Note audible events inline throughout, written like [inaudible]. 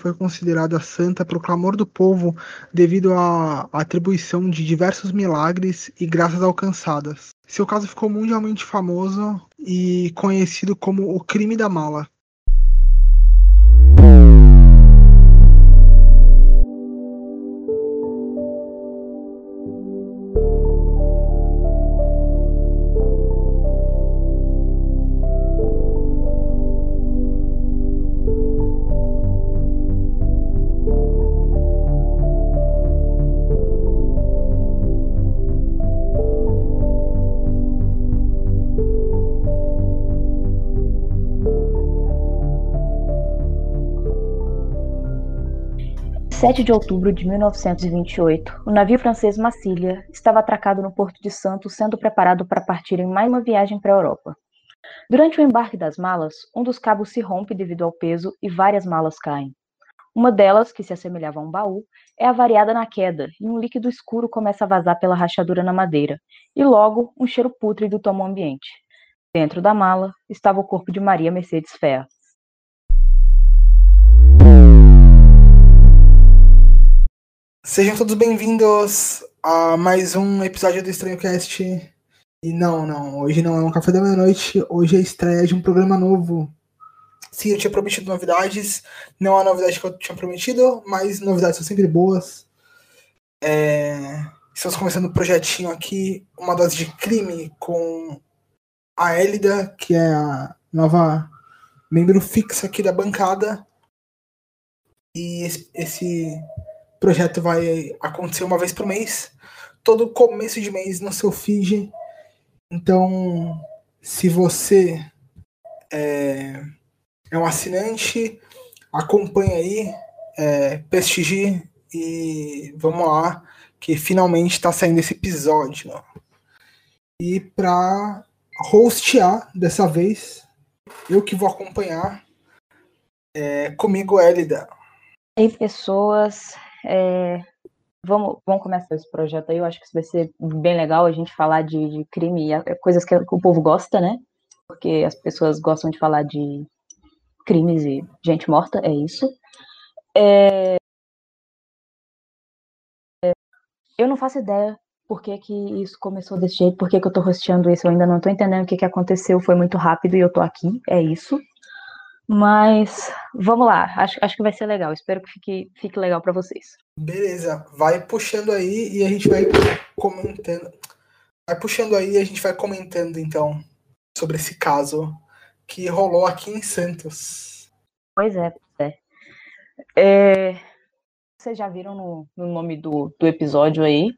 foi considerada santa pelo clamor do povo devido à atribuição de diversos milagres e graças alcançadas. Seu caso ficou mundialmente famoso e conhecido como o crime da mala. 7 de outubro de 1928, o navio francês Massilia estava atracado no Porto de Santos, sendo preparado para partir em mais uma viagem para a Europa. Durante o embarque das malas, um dos cabos se rompe devido ao peso e várias malas caem. Uma delas, que se assemelhava a um baú, é avariada na queda e um líquido escuro começa a vazar pela rachadura na madeira, e logo um cheiro pútrido toma o ambiente. Dentro da mala estava o corpo de Maria Mercedes Ferro. Sejam todos bem-vindos a mais um episódio do Estranho Cast. E não, não, hoje não é um café da meia-noite, hoje é a estreia de um programa novo. Sim, eu tinha prometido novidades, não a novidade que eu tinha prometido, mas novidades são sempre boas. É... Estamos começando um projetinho aqui, uma dose de crime com a Elida, que é a nova membro fixa aqui da bancada. E esse o projeto vai acontecer uma vez por mês, todo começo de mês no seu feed. Então, se você é, é um assinante, acompanha aí, é, prestigie e vamos lá, que finalmente está saindo esse episódio. E para hostear dessa vez, eu que vou acompanhar, é, comigo, Elida. E aí, pessoas, é, vamos, vamos começar esse projeto aí. Eu acho que vai ser bem legal a gente falar de, de crime, é, coisas que, o povo gosta, né? Porque as pessoas gostam de falar de crimes e gente morta, é isso. É... Eu não faço ideia por que, que isso começou desse jeito, por que, que eu tô rosteando isso, eu ainda não tô entendendo o que, que aconteceu, foi muito rápido e eu tô aqui, é isso. Mas vamos lá, acho, acho que vai ser legal. Espero que fique, fique legal para vocês. Beleza, vai puxando aí e a gente vai comentando. Vai puxando aí e a gente vai comentando então sobre esse caso que rolou aqui em Santos. Pois é, é. é vocês já viram no, no nome do, do episódio aí.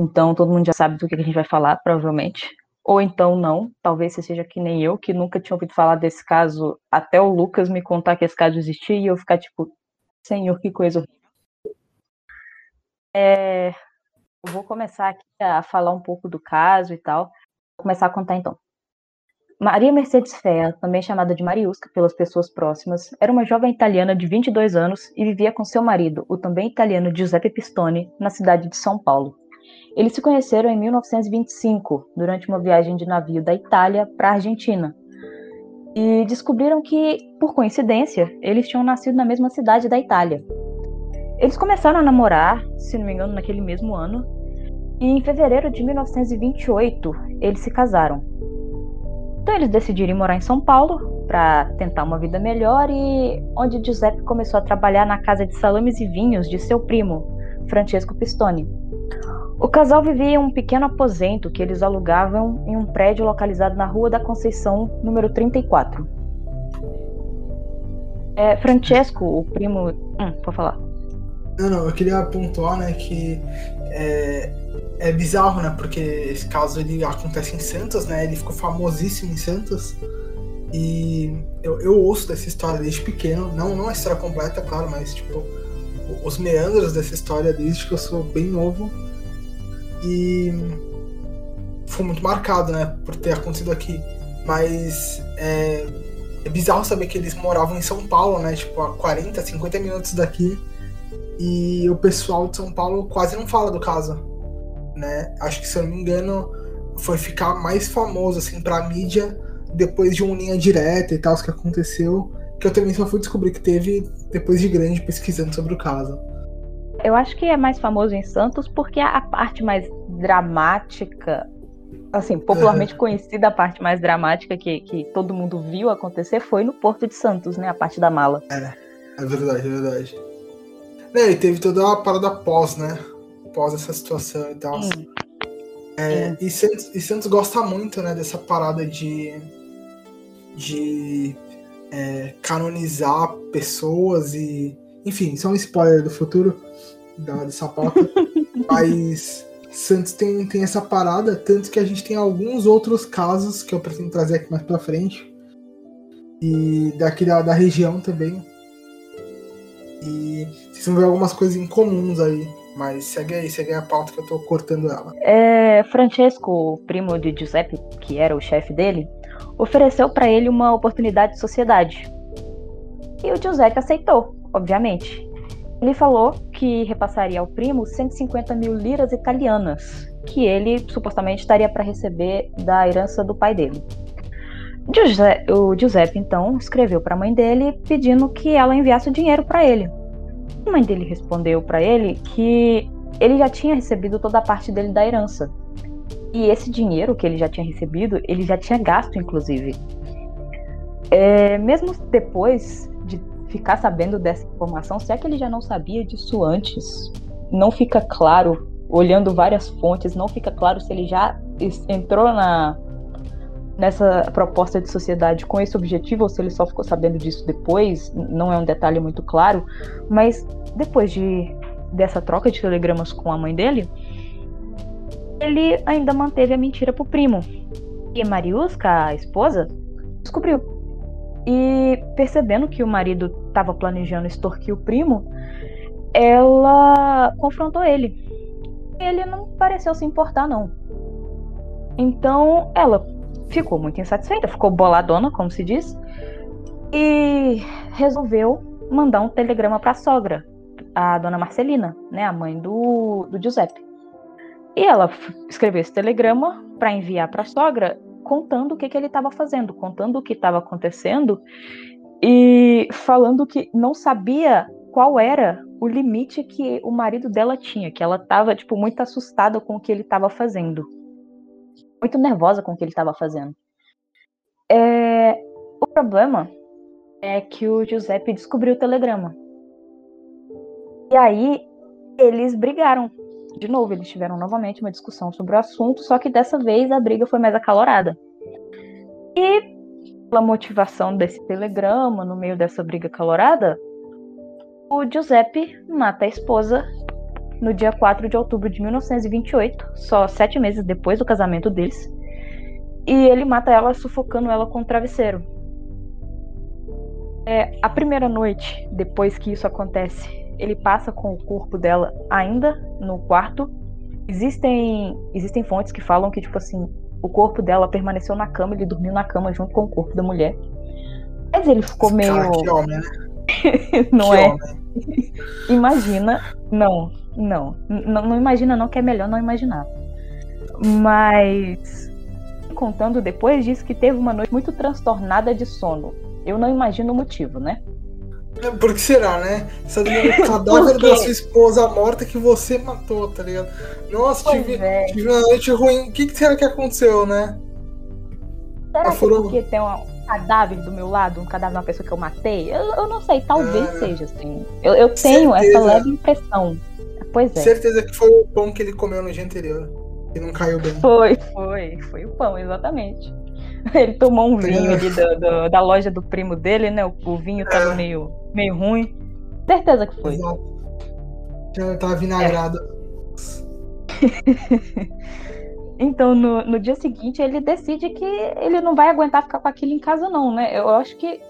Então todo mundo já sabe do que a gente vai falar, provavelmente ou então não. Talvez você seja que nem eu, que nunca tinha ouvido falar desse caso, até o Lucas me contar que esse caso existia e eu ficar tipo, senhor, que coisa horrível. É, eu vou começar aqui a falar um pouco do caso e tal. Vou começar a contar então. Maria Mercedes Fea, também chamada de Mariusca pelas pessoas próximas, era uma jovem italiana de 22 anos e vivia com seu marido, o também italiano Giuseppe Pistone, na cidade de São Paulo. Eles se conheceram em 1925, durante uma viagem de navio da Itália para a Argentina. E descobriram que, por coincidência, eles tinham nascido na mesma cidade da Itália. Eles começaram a namorar, se não me engano, naquele mesmo ano, e em fevereiro de 1928 eles se casaram. Então eles decidiram morar em São Paulo para tentar uma vida melhor e onde Giuseppe começou a trabalhar na casa de salames e vinhos de seu primo, Francesco Pistone. O casal vivia em um pequeno aposento que eles alugavam em um prédio localizado na Rua da Conceição, número 34. É, Francesco, o primo. Hum, pode falar. Não, não, eu queria pontuar, né, que é, é bizarro, né, porque esse caso ele acontece em Santos, né, ele ficou famosíssimo em Santos. E eu, eu ouço dessa história desde pequeno, não, não a história completa, claro, mas tipo, os meandros dessa história desde que eu sou bem novo. E foi muito marcado, né, por ter acontecido aqui. Mas é, é bizarro saber que eles moravam em São Paulo, né, tipo, a 40, 50 minutos daqui. E o pessoal de São Paulo quase não fala do caso, né? Acho que, se eu não me engano, foi ficar mais famoso, assim, pra mídia depois de um linha direta e tal, que aconteceu. que eu também só fui descobrir que teve depois de grande pesquisando sobre o caso. Eu acho que é mais famoso em Santos porque a parte mais dramática, assim, popularmente [laughs] conhecida a parte mais dramática que, que todo mundo viu acontecer foi no Porto de Santos, né? A parte da mala. É, é verdade, é verdade. É, e teve toda a parada pós, né? Pós essa situação e tal. É, e, Santos, e Santos gosta muito, né, dessa parada de. de é, canonizar pessoas e. Enfim, só um spoiler do futuro da, dessa pauta. [laughs] mas Santos tem, tem essa parada, tanto que a gente tem alguns outros casos que eu pretendo trazer aqui mais pra frente. E daqui da, da região também. E vocês vão ver algumas coisas incomuns aí. Mas segue aí, segue aí a pauta que eu tô cortando ela. É, Francesco, primo de Giuseppe, que era o chefe dele, ofereceu para ele uma oportunidade de sociedade. E o Giuseppe aceitou, obviamente. Ele falou que repassaria ao primo 150 mil liras italianas, que ele supostamente estaria para receber da herança do pai dele. O Giuseppe então escreveu para a mãe dele pedindo que ela enviasse o dinheiro para ele. A mãe dele respondeu para ele que ele já tinha recebido toda a parte dele da herança e esse dinheiro que ele já tinha recebido, ele já tinha gasto, inclusive. É, mesmo depois de ficar sabendo dessa informação, se é que ele já não sabia disso antes, não fica claro, olhando várias fontes, não fica claro se ele já entrou na, nessa proposta de sociedade com esse objetivo ou se ele só ficou sabendo disso depois, não é um detalhe muito claro, mas depois de dessa troca de telegramas com a mãe dele, ele ainda manteve a mentira pro primo. E Mariuska, a esposa, descobriu. E percebendo que o marido estava planejando extorquir o primo, ela confrontou ele. Ele não pareceu se importar, não. Então ela ficou muito insatisfeita, ficou boladona, como se diz, e resolveu mandar um telegrama para a sogra, a dona Marcelina, né, a mãe do, do Giuseppe. E ela escreveu esse telegrama para enviar para a sogra, contando o que, que ele estava fazendo, contando o que estava acontecendo e falando que não sabia qual era o limite que o marido dela tinha, que ela estava tipo muito assustada com o que ele estava fazendo, muito nervosa com o que ele estava fazendo. É... O problema é que o Giuseppe descobriu o telegrama. E aí eles brigaram de novo, eles tiveram novamente uma discussão sobre o assunto, só que dessa vez a briga foi mais acalorada. E pela motivação desse telegrama, no meio dessa briga acalorada, o Giuseppe mata a esposa no dia 4 de outubro de 1928, só sete meses depois do casamento deles. E ele mata ela sufocando ela com um travesseiro. É, a primeira noite depois que isso acontece, ele passa com o corpo dela ainda no quarto. Existem, existem fontes que falam que, tipo assim, o corpo dela permaneceu na cama, ele dormiu na cama junto com o corpo da mulher. Mas ele ficou Esse meio. Cara, que homem, né? [laughs] não que é? Homem. [laughs] imagina. Não, não, não. Não imagina, não, que é melhor não imaginar. Mas. Contando depois, disse que teve uma noite muito transtornada de sono. Eu não imagino o motivo, né? É, por que será, né? Você tá o cadáver da sua esposa morta que você matou, tá ligado? Nossa, tive, é. tive, uma noite ruim. O que, que será que aconteceu, né? Será que foram... porque tem um cadáver do meu lado, um cadáver de uma pessoa que eu matei? Eu, eu não sei, talvez é. seja assim. Eu, eu tenho Certeza. essa leve impressão. Pois é. Certeza que foi o pão que ele comeu no dia anterior. E não caiu bem. Foi, foi. Foi o pão, exatamente. [laughs] Ele tomou um vinho ali do, do, da loja do primo dele, né? O, o vinho tava é. meio, meio ruim. Certeza que foi. Exato. Tava vinagrado. É. [laughs] então, no, no dia seguinte, ele decide que ele não vai aguentar ficar com aquilo em casa, não, né? Eu acho que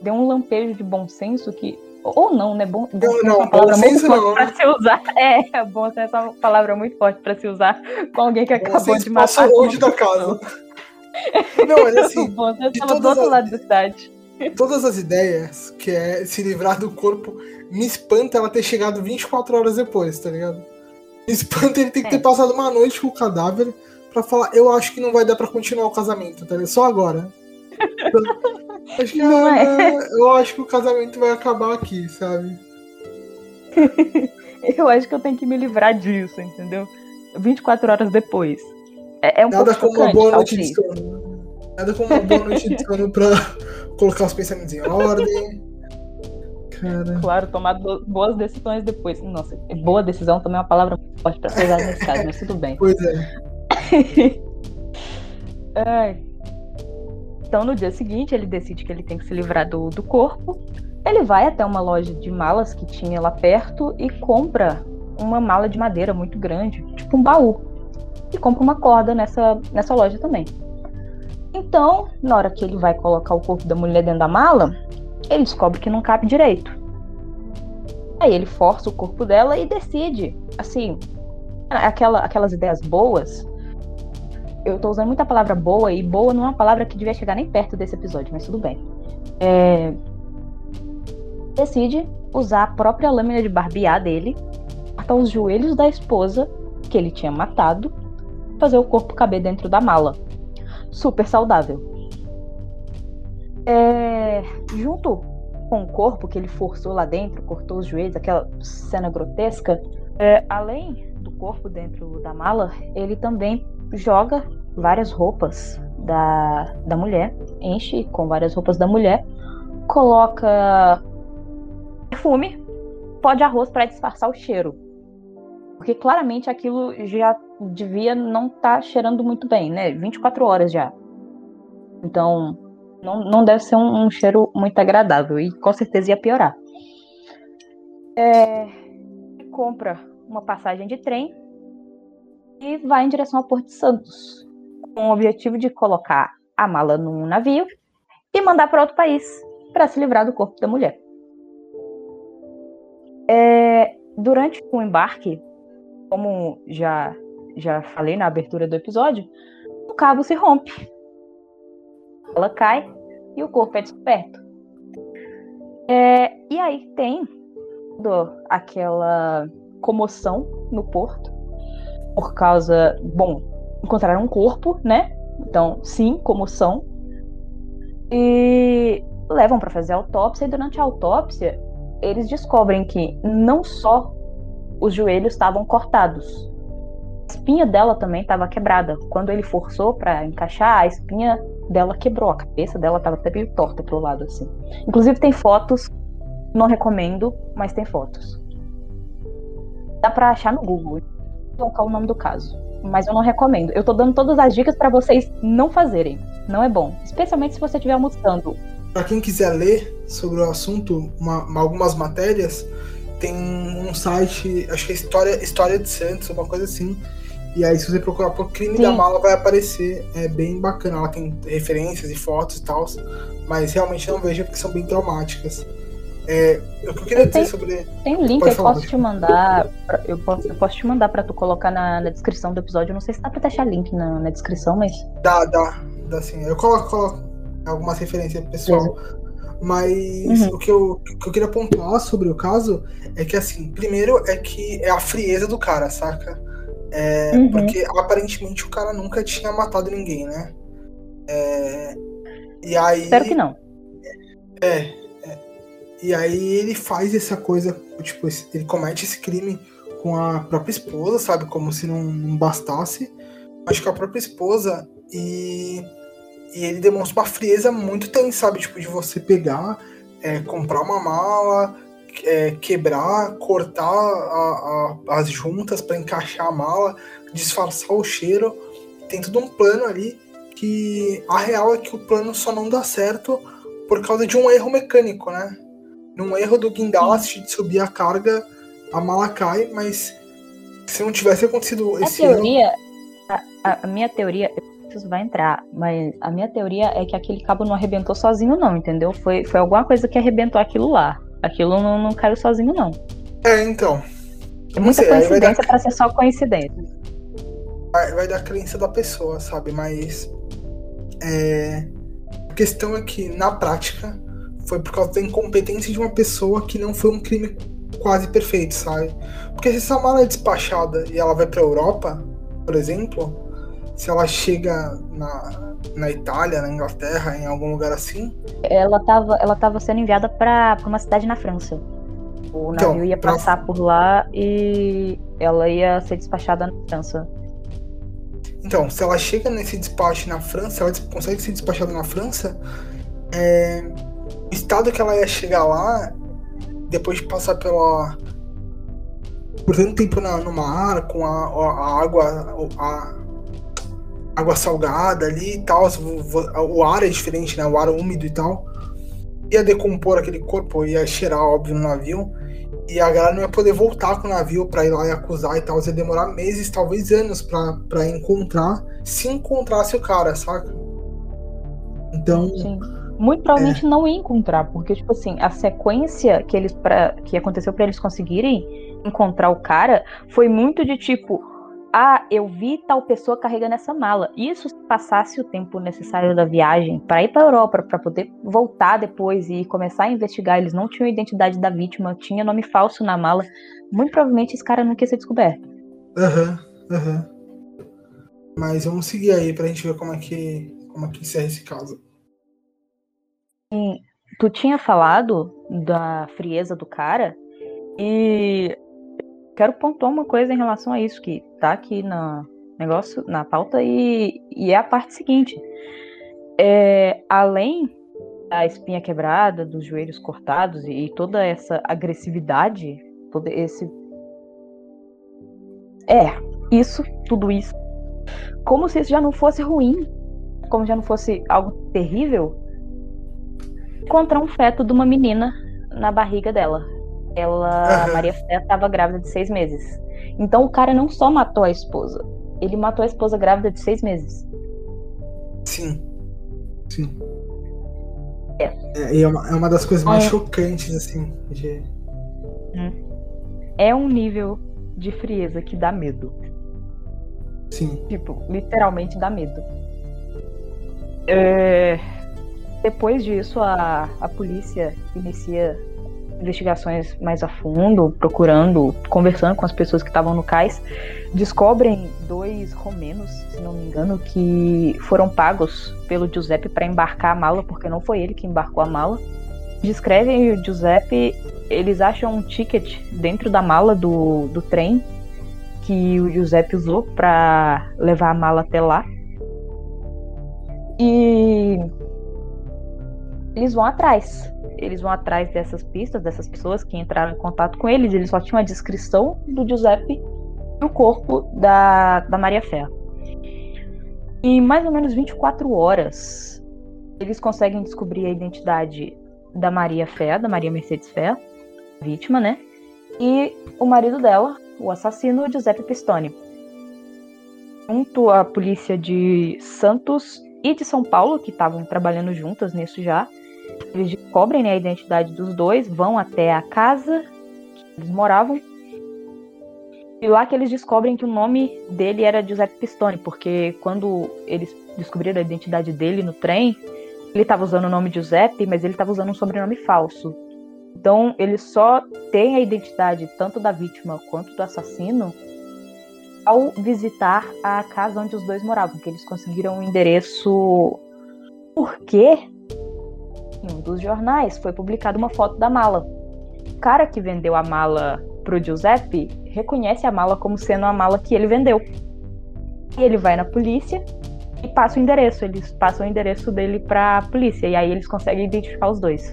deu um lampejo de bom senso que. Ou não, né? Bom, bom não, não, bom senso não. Pra se usar. [laughs] É, bom senso é uma palavra muito forte pra se usar com alguém que bom acabou de matar. Passou longe da casa. [laughs] Não, mas assim. Você estava do outro lado da cidade. Todas as ideias, que é se livrar do corpo, me espanta ela ter chegado 24 horas depois, tá ligado? Me espanta ele ter que ter é. passado uma noite com o cadáver pra falar, eu acho que não vai dar pra continuar o casamento, tá ligado? Só agora. [laughs] Acho que não é. Eu acho que o casamento vai acabar aqui, sabe? [laughs] eu acho que eu tenho que me livrar disso, entendeu? 24 horas depois. É, é um Nada como uma boa noite de sono. Nada como uma boa noite de sono pra [laughs] colocar os pensamentos em ordem. Cara. Claro, tomar boas decisões depois. Nossa, boa decisão também é uma palavra forte pra ser usada nesse caso, mas tudo bem. Pois é. [laughs] Então, no dia seguinte, ele decide que ele tem que se livrar do, do corpo. Ele vai até uma loja de malas que tinha lá perto e compra uma mala de madeira muito grande, tipo um baú. E compra uma corda nessa, nessa loja também. Então, na hora que ele vai colocar o corpo da mulher dentro da mala, ele descobre que não cabe direito. Aí ele força o corpo dela e decide, assim, aquela, aquelas ideias boas. Eu tô usando muita palavra boa e boa não é uma palavra que devia chegar nem perto desse episódio, mas tudo bem. É, decide usar a própria lâmina de barbear dele, cortar os joelhos da esposa que ele tinha matado, fazer o corpo caber dentro da mala. Super saudável. É, junto com o corpo que ele forçou lá dentro, cortou os joelhos, aquela cena grotesca, é, além do corpo dentro da mala, ele também joga várias roupas da, da mulher, enche com várias roupas da mulher, coloca perfume, pó de arroz para disfarçar o cheiro. Porque claramente aquilo já devia não estar tá cheirando muito bem, né? 24 horas já. Então, não, não deve ser um, um cheiro muito agradável e com certeza ia piorar. É, compra uma passagem de trem e vai em direção ao Porto Santos, com o objetivo de colocar a mala num navio e mandar para outro país para se livrar do corpo da mulher. É, durante o embarque, como já, já falei na abertura do episódio, o cabo se rompe. Ela cai e o corpo é descoberto. É, e aí tem do, aquela comoção no porto por causa, bom, encontraram um corpo, né? Então, sim, comoção. E levam para fazer autópsia e durante a autópsia eles descobrem que não só os joelhos estavam cortados, a espinha dela também estava quebrada. Quando ele forçou para encaixar, a espinha dela quebrou, a cabeça dela estava até meio torta pro lado assim. Inclusive tem fotos, não recomendo, mas tem fotos. Dá para achar no Google, colocar o nome do caso, mas eu não recomendo. Eu tô dando todas as dicas para vocês não fazerem. Não é bom, especialmente se você estiver almoçando para quem quiser ler sobre o assunto, uma, algumas matérias, tem um site, acho que é História, História de Santos, uma coisa assim. E aí, se você procurar por crime Sim. da mala, vai aparecer. É bem bacana. Ela tem referências e fotos e tal. Mas realmente não vejo porque são bem traumáticas. É, o que eu queria dizer sobre. Tem um link eu posso te mandar. Eu, posso, eu posso te mandar pra tu colocar na, na descrição do episódio. Eu não sei se dá pra deixar link na, na descrição, mas. Dá, dá. Dá sim. Eu coloco, coloco algumas referências pessoal. Mas uhum. o, que eu, o que eu queria pontuar sobre o caso é que, assim, primeiro é que é a frieza do cara, saca? É, uhum. Porque aparentemente o cara nunca tinha matado ninguém, né? É, e aí. Espero que não. É, é. E aí ele faz essa coisa, tipo, ele comete esse crime com a própria esposa, sabe? Como se não, não bastasse. Acho que a própria esposa e e ele demonstra uma frieza muito tensa, sabe? Tipo, de você pegar, é, comprar uma mala, é, quebrar, cortar a, a, as juntas para encaixar a mala, disfarçar o cheiro. Tem todo um plano ali que a real é que o plano só não dá certo por causa de um erro mecânico, né? Num erro do guindaste de subir a carga, a mala cai, mas se não tivesse acontecido a esse teoria, erro... a, a minha teoria, isso vai entrar, mas a minha teoria é que aquele cabo não arrebentou sozinho, não, entendeu? Foi, foi alguma coisa que arrebentou aquilo lá. Aquilo não, não caiu sozinho, não. É, então. É muita sei, coincidência dar... pra ser só coincidência. Vai, vai dar crença da pessoa, sabe? Mas. É... A questão é que, na prática, foi por causa da incompetência de uma pessoa que não foi um crime quase perfeito, sabe? Porque se essa mala é despachada e ela vai pra Europa, por exemplo, se ela chega na, na Itália, na Inglaterra, em algum lugar assim? Ela estava ela tava sendo enviada para uma cidade na França. O então, navio então, ia passar pra... por lá e ela ia ser despachada na França. Então, se ela chega nesse despacho na França, ela consegue ser despachada na França, é... o estado que ela ia chegar lá, depois de passar pela. por tanto tempo na, no mar, com a, a água. A, água salgada ali e tal, o ar é diferente, né? O ar úmido e tal. Ia decompor aquele corpo, ia cheirar, óbvio, no navio. E a galera não ia poder voltar com o navio pra ir lá e acusar e tal. Ia demorar meses, talvez anos, pra, pra encontrar, se encontrasse o cara, saca? Então. Sim. Muito provavelmente é. não ia encontrar, porque, tipo assim, a sequência que eles pra, que aconteceu para eles conseguirem encontrar o cara foi muito de tipo ah, eu vi tal pessoa carregando essa mala. Isso se passasse o tempo necessário da viagem para ir para a Europa, para poder voltar depois e começar a investigar, eles não tinham a identidade da vítima, tinha nome falso na mala. Muito provavelmente esse cara não quis ser descoberto. Aham, uhum, aham. Uhum. Mas vamos seguir aí pra gente ver como é que, como é que encerra esse caso. Sim, tu tinha falado da frieza do cara e quero pontuar uma coisa em relação a isso que tá aqui na negócio, na pauta e, e é a parte seguinte. É, além da espinha quebrada, dos joelhos cortados e, e toda essa agressividade, todo esse é isso, tudo isso, como se isso já não fosse ruim, como já não fosse algo terrível, encontrar um feto de uma menina na barriga dela. Ela. Maria Fé, estava grávida de seis meses. Então o cara não só matou a esposa, ele matou a esposa grávida de seis meses. Sim. Sim. É. É, é, uma, é uma das coisas mais é. chocantes, assim. De... Hum. É um nível de frieza que dá medo. Sim. Tipo, literalmente dá medo. É... Depois disso, a, a polícia inicia investigações mais a fundo, procurando, conversando com as pessoas que estavam no cais, descobrem dois romenos, se não me engano, que foram pagos pelo Giuseppe para embarcar a mala, porque não foi ele que embarcou a mala. Descrevem o Giuseppe, eles acham um ticket dentro da mala do, do trem que o Giuseppe usou para levar a mala até lá. E eles vão atrás eles vão atrás dessas pistas, dessas pessoas que entraram em contato com eles. Eles só tinham a descrição do Giuseppe e o corpo da, da Maria Fé. Em mais ou menos 24 horas, eles conseguem descobrir a identidade da Maria Fé, da Maria Mercedes Fé, vítima, né? E o marido dela, o assassino, Giuseppe Pistone. Junto à polícia de Santos e de São Paulo, que estavam trabalhando juntas nisso já, eles descobrem né, a identidade dos dois, vão até a casa que eles moravam. E lá que eles descobrem que o nome dele era Giuseppe Pistone, porque quando eles descobriram a identidade dele no trem, ele estava usando o nome Giuseppe, mas ele estava usando um sobrenome falso. Então, eles só têm a identidade tanto da vítima quanto do assassino ao visitar a casa onde os dois moravam, que eles conseguiram o um endereço. Por quê? Em um dos jornais foi publicada uma foto da mala. O cara que vendeu a mala pro Giuseppe reconhece a mala como sendo a mala que ele vendeu. E ele vai na polícia e passa o endereço. Eles passam o endereço dele pra polícia. E aí eles conseguem identificar os dois.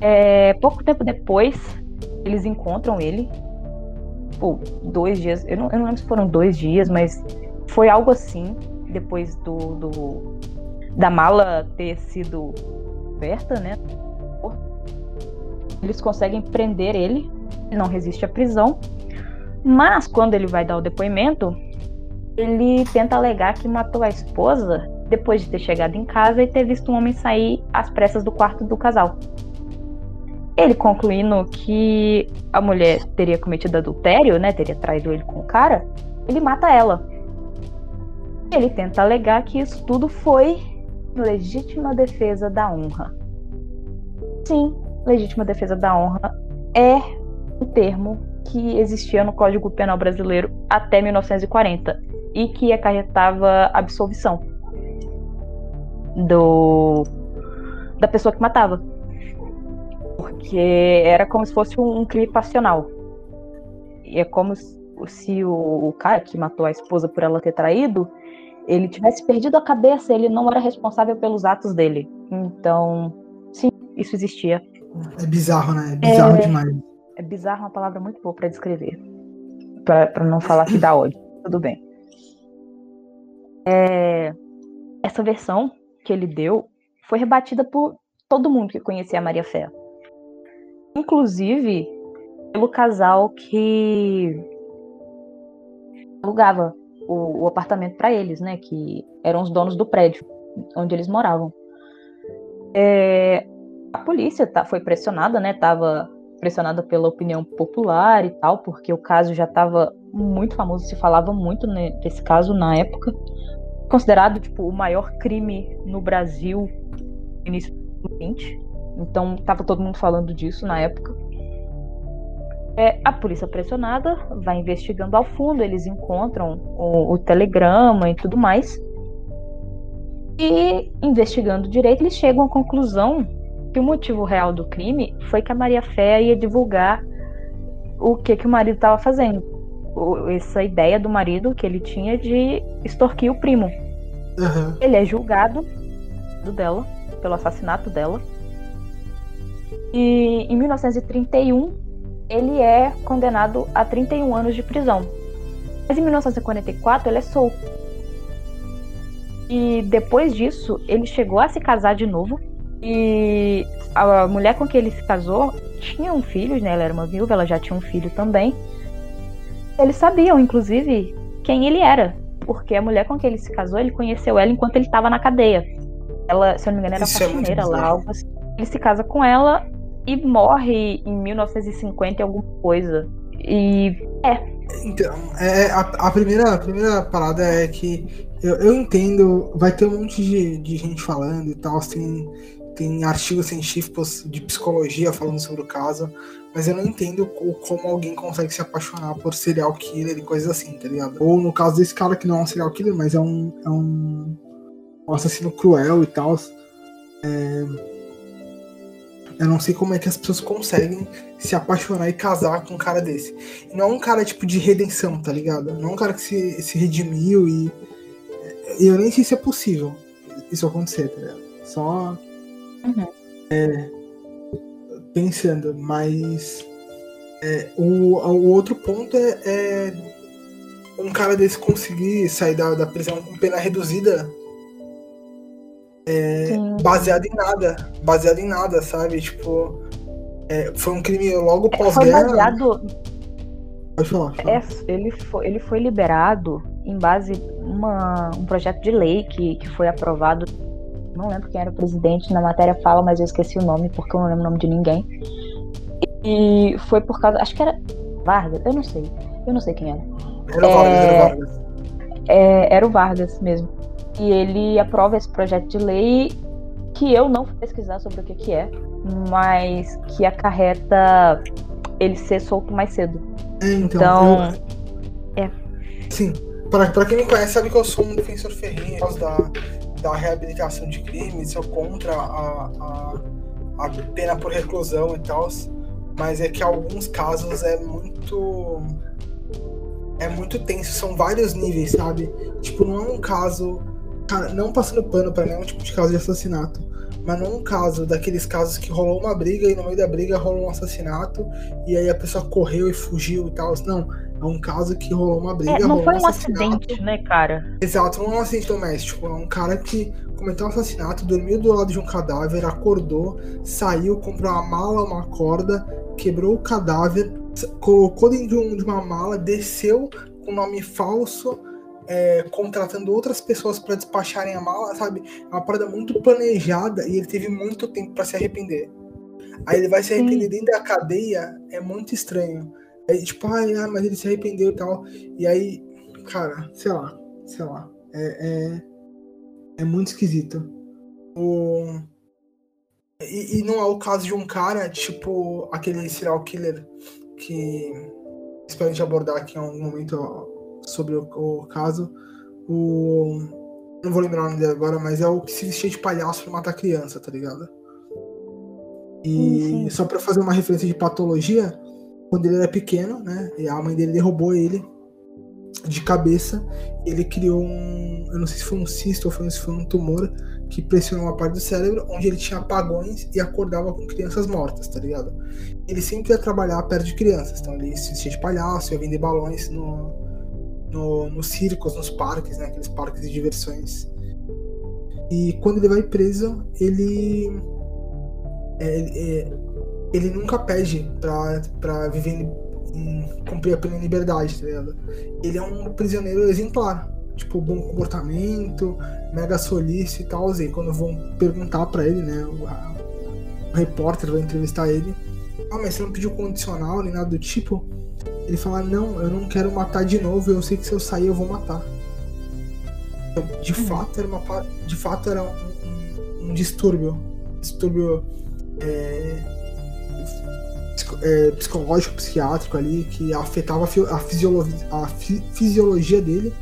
É, pouco tempo depois, eles encontram ele. Pô, dois dias. Eu não, eu não lembro se foram dois dias, mas foi algo assim. Depois do, do da mala ter sido aberta, né? Eles conseguem prender ele, não resiste à prisão, mas quando ele vai dar o depoimento, ele tenta alegar que matou a esposa depois de ter chegado em casa e ter visto um homem sair às pressas do quarto do casal. Ele concluindo que a mulher teria cometido adultério, né, teria traído ele com o cara, ele mata ela. Ele tenta alegar que isso tudo foi legítima defesa da honra. Sim, legítima defesa da honra é um termo que existia no Código Penal brasileiro até 1940 e que acarretava absolvição do da pessoa que matava. Porque era como se fosse um, crime passional. E é como se o, o cara que matou a esposa por ela ter traído, ele tivesse perdido a cabeça, ele não era responsável pelos atos dele. Então, sim, isso existia. É bizarro, né? É bizarro é, demais. É bizarro uma palavra muito boa para descrever. para não falar que dá ódio. Tudo bem. É, essa versão que ele deu foi rebatida por todo mundo que conhecia a Maria Fé. Inclusive pelo casal que alugava o, o apartamento para eles, né? Que eram os donos do prédio onde eles moravam. É, a polícia tá, foi pressionada, né? Tava pressionada pela opinião popular e tal, porque o caso já estava muito famoso, se falava muito né, desse caso na época considerado tipo o maior crime no Brasil no início do 20. Então tava todo mundo falando disso na época. É, a polícia pressionada vai investigando ao fundo, eles encontram o, o telegrama e tudo mais. E investigando direito, eles chegam à conclusão que o motivo real do crime foi que a Maria Fé ia divulgar o que, que o marido estava fazendo essa ideia do marido que ele tinha de extorquir o primo. Uhum. Ele é julgado do dela, pelo assassinato dela. E em 1931 ele é condenado a 31 anos de prisão. Mas em 1944 ele é solto. E depois disso, ele chegou a se casar de novo. E a mulher com quem ele se casou tinha um filho, né? Ela era uma viúva, ela já tinha um filho também. Eles sabiam, inclusive, quem ele era. Porque a mulher com quem ele se casou, ele conheceu ela enquanto ele estava na cadeia. Ela, se eu não me engano, era Isso é faxineira é lá, algo assim. Ele se casa com ela e morre em 1950 alguma coisa. E é. Então, é, a, a, primeira, a primeira parada é que eu, eu entendo, vai ter um monte de, de gente falando e tal, tem, tem artigos científicos de psicologia falando sobre o caso, mas eu não entendo como alguém consegue se apaixonar por serial killer e coisas assim, tá ligado? Ou no caso desse cara que não é um serial killer, mas é um, é um, um assassino cruel e tal. É... Eu não sei como é que as pessoas conseguem se apaixonar e casar com um cara desse. E não é um cara tipo de redenção, tá ligado? Não é um cara que se, se redimiu e. E eu nem sei se é possível isso acontecer, tá ligado? Só. Uhum. É, pensando, mas é, o, o outro ponto é, é, um cara desse conseguir sair da, da prisão com pena reduzida é, baseado em nada. Baseado em nada, sabe? Tipo, é, foi um crime logo é, pós-guerra. Baseado... Pode falar. Pode falar. É, ele, foi, ele foi liberado em base uma um projeto de lei que, que foi aprovado não lembro quem era o presidente, na matéria fala, mas eu esqueci o nome, porque eu não lembro o nome de ninguém. E foi por causa. Acho que era Vargas, eu não sei. Eu não sei quem era. Era, é, Vargas, era Vargas. É, era o Vargas mesmo. E ele aprova esse projeto de lei que eu não fui pesquisar sobre o que, que é, mas que acarreta ele ser solto mais cedo. É, então. então eu... É. Sim. Pra, pra quem me conhece, sabe que eu sou um defensor ferrinho da, da reabilitação de crimes, sou contra a, a, a pena por reclusão e tal, mas é que alguns casos é muito é muito tenso, são vários níveis, sabe? Tipo, não é um caso, não passando pano para nenhum tipo de caso de assassinato, mas não um caso daqueles casos que rolou uma briga e no meio da briga rolou um assassinato e aí a pessoa correu e fugiu e tal. Não, é um caso que rolou uma briga. É, não foi um, um acidente, né, cara? Exato, não é um acidente doméstico. É um cara que cometeu um assassinato, dormiu do lado de um cadáver, acordou, saiu, comprou uma mala, uma corda, quebrou o cadáver, colocou dentro de, um, de uma mala, desceu com nome falso. É, contratando outras pessoas para despacharem a mala, sabe? É uma parada muito planejada e ele teve muito tempo para se arrepender. Aí ele vai se arrepender Sim. dentro da cadeia, é muito estranho. Aí, tipo, ai, ah, mas ele se arrependeu e tal. E aí, cara, sei lá, sei lá. É, é, é muito esquisito. O... E, e, não é o caso de um cara, tipo, aquele serial killer que. espero a gente abordar aqui em algum momento sobre o, o caso. O. Não vou lembrar o nome dele agora, mas é o que se vestia de palhaço pra matar criança, tá ligado? E sim. só para fazer uma referência de patologia, quando ele era pequeno, né? E a mãe dele derrubou ele de cabeça. Ele criou um. Eu não sei se foi um cisto ou foi, se foi um tumor que pressionou uma parte do cérebro, onde ele tinha apagões e acordava com crianças mortas, tá ligado? Ele sempre ia trabalhar perto de crianças, então ele se vestia de palhaço, ia vender balões no, no, nos circos, nos parques, né? Aqueles parques de diversões. E quando ele vai preso, ele. É, é, ele nunca pede pra, pra viver em, cumprir a pena em liberdade, tá ligado? Ele é um prisioneiro exemplar. Tipo, bom comportamento, mega solícito e tal. E quando vão perguntar pra ele, né? O, a, o repórter vai entrevistar ele. Ah, mas você não pediu condicional nem nada do tipo? Ele fala, não, eu não quero matar de novo, eu sei que se eu sair eu vou matar. Então, de hum. fato era uma de fato era um, um, um distúrbio. Distúrbio é, é, psicológico, psiquiátrico ali, que afetava a, fisiologia, a fi, fisiologia dele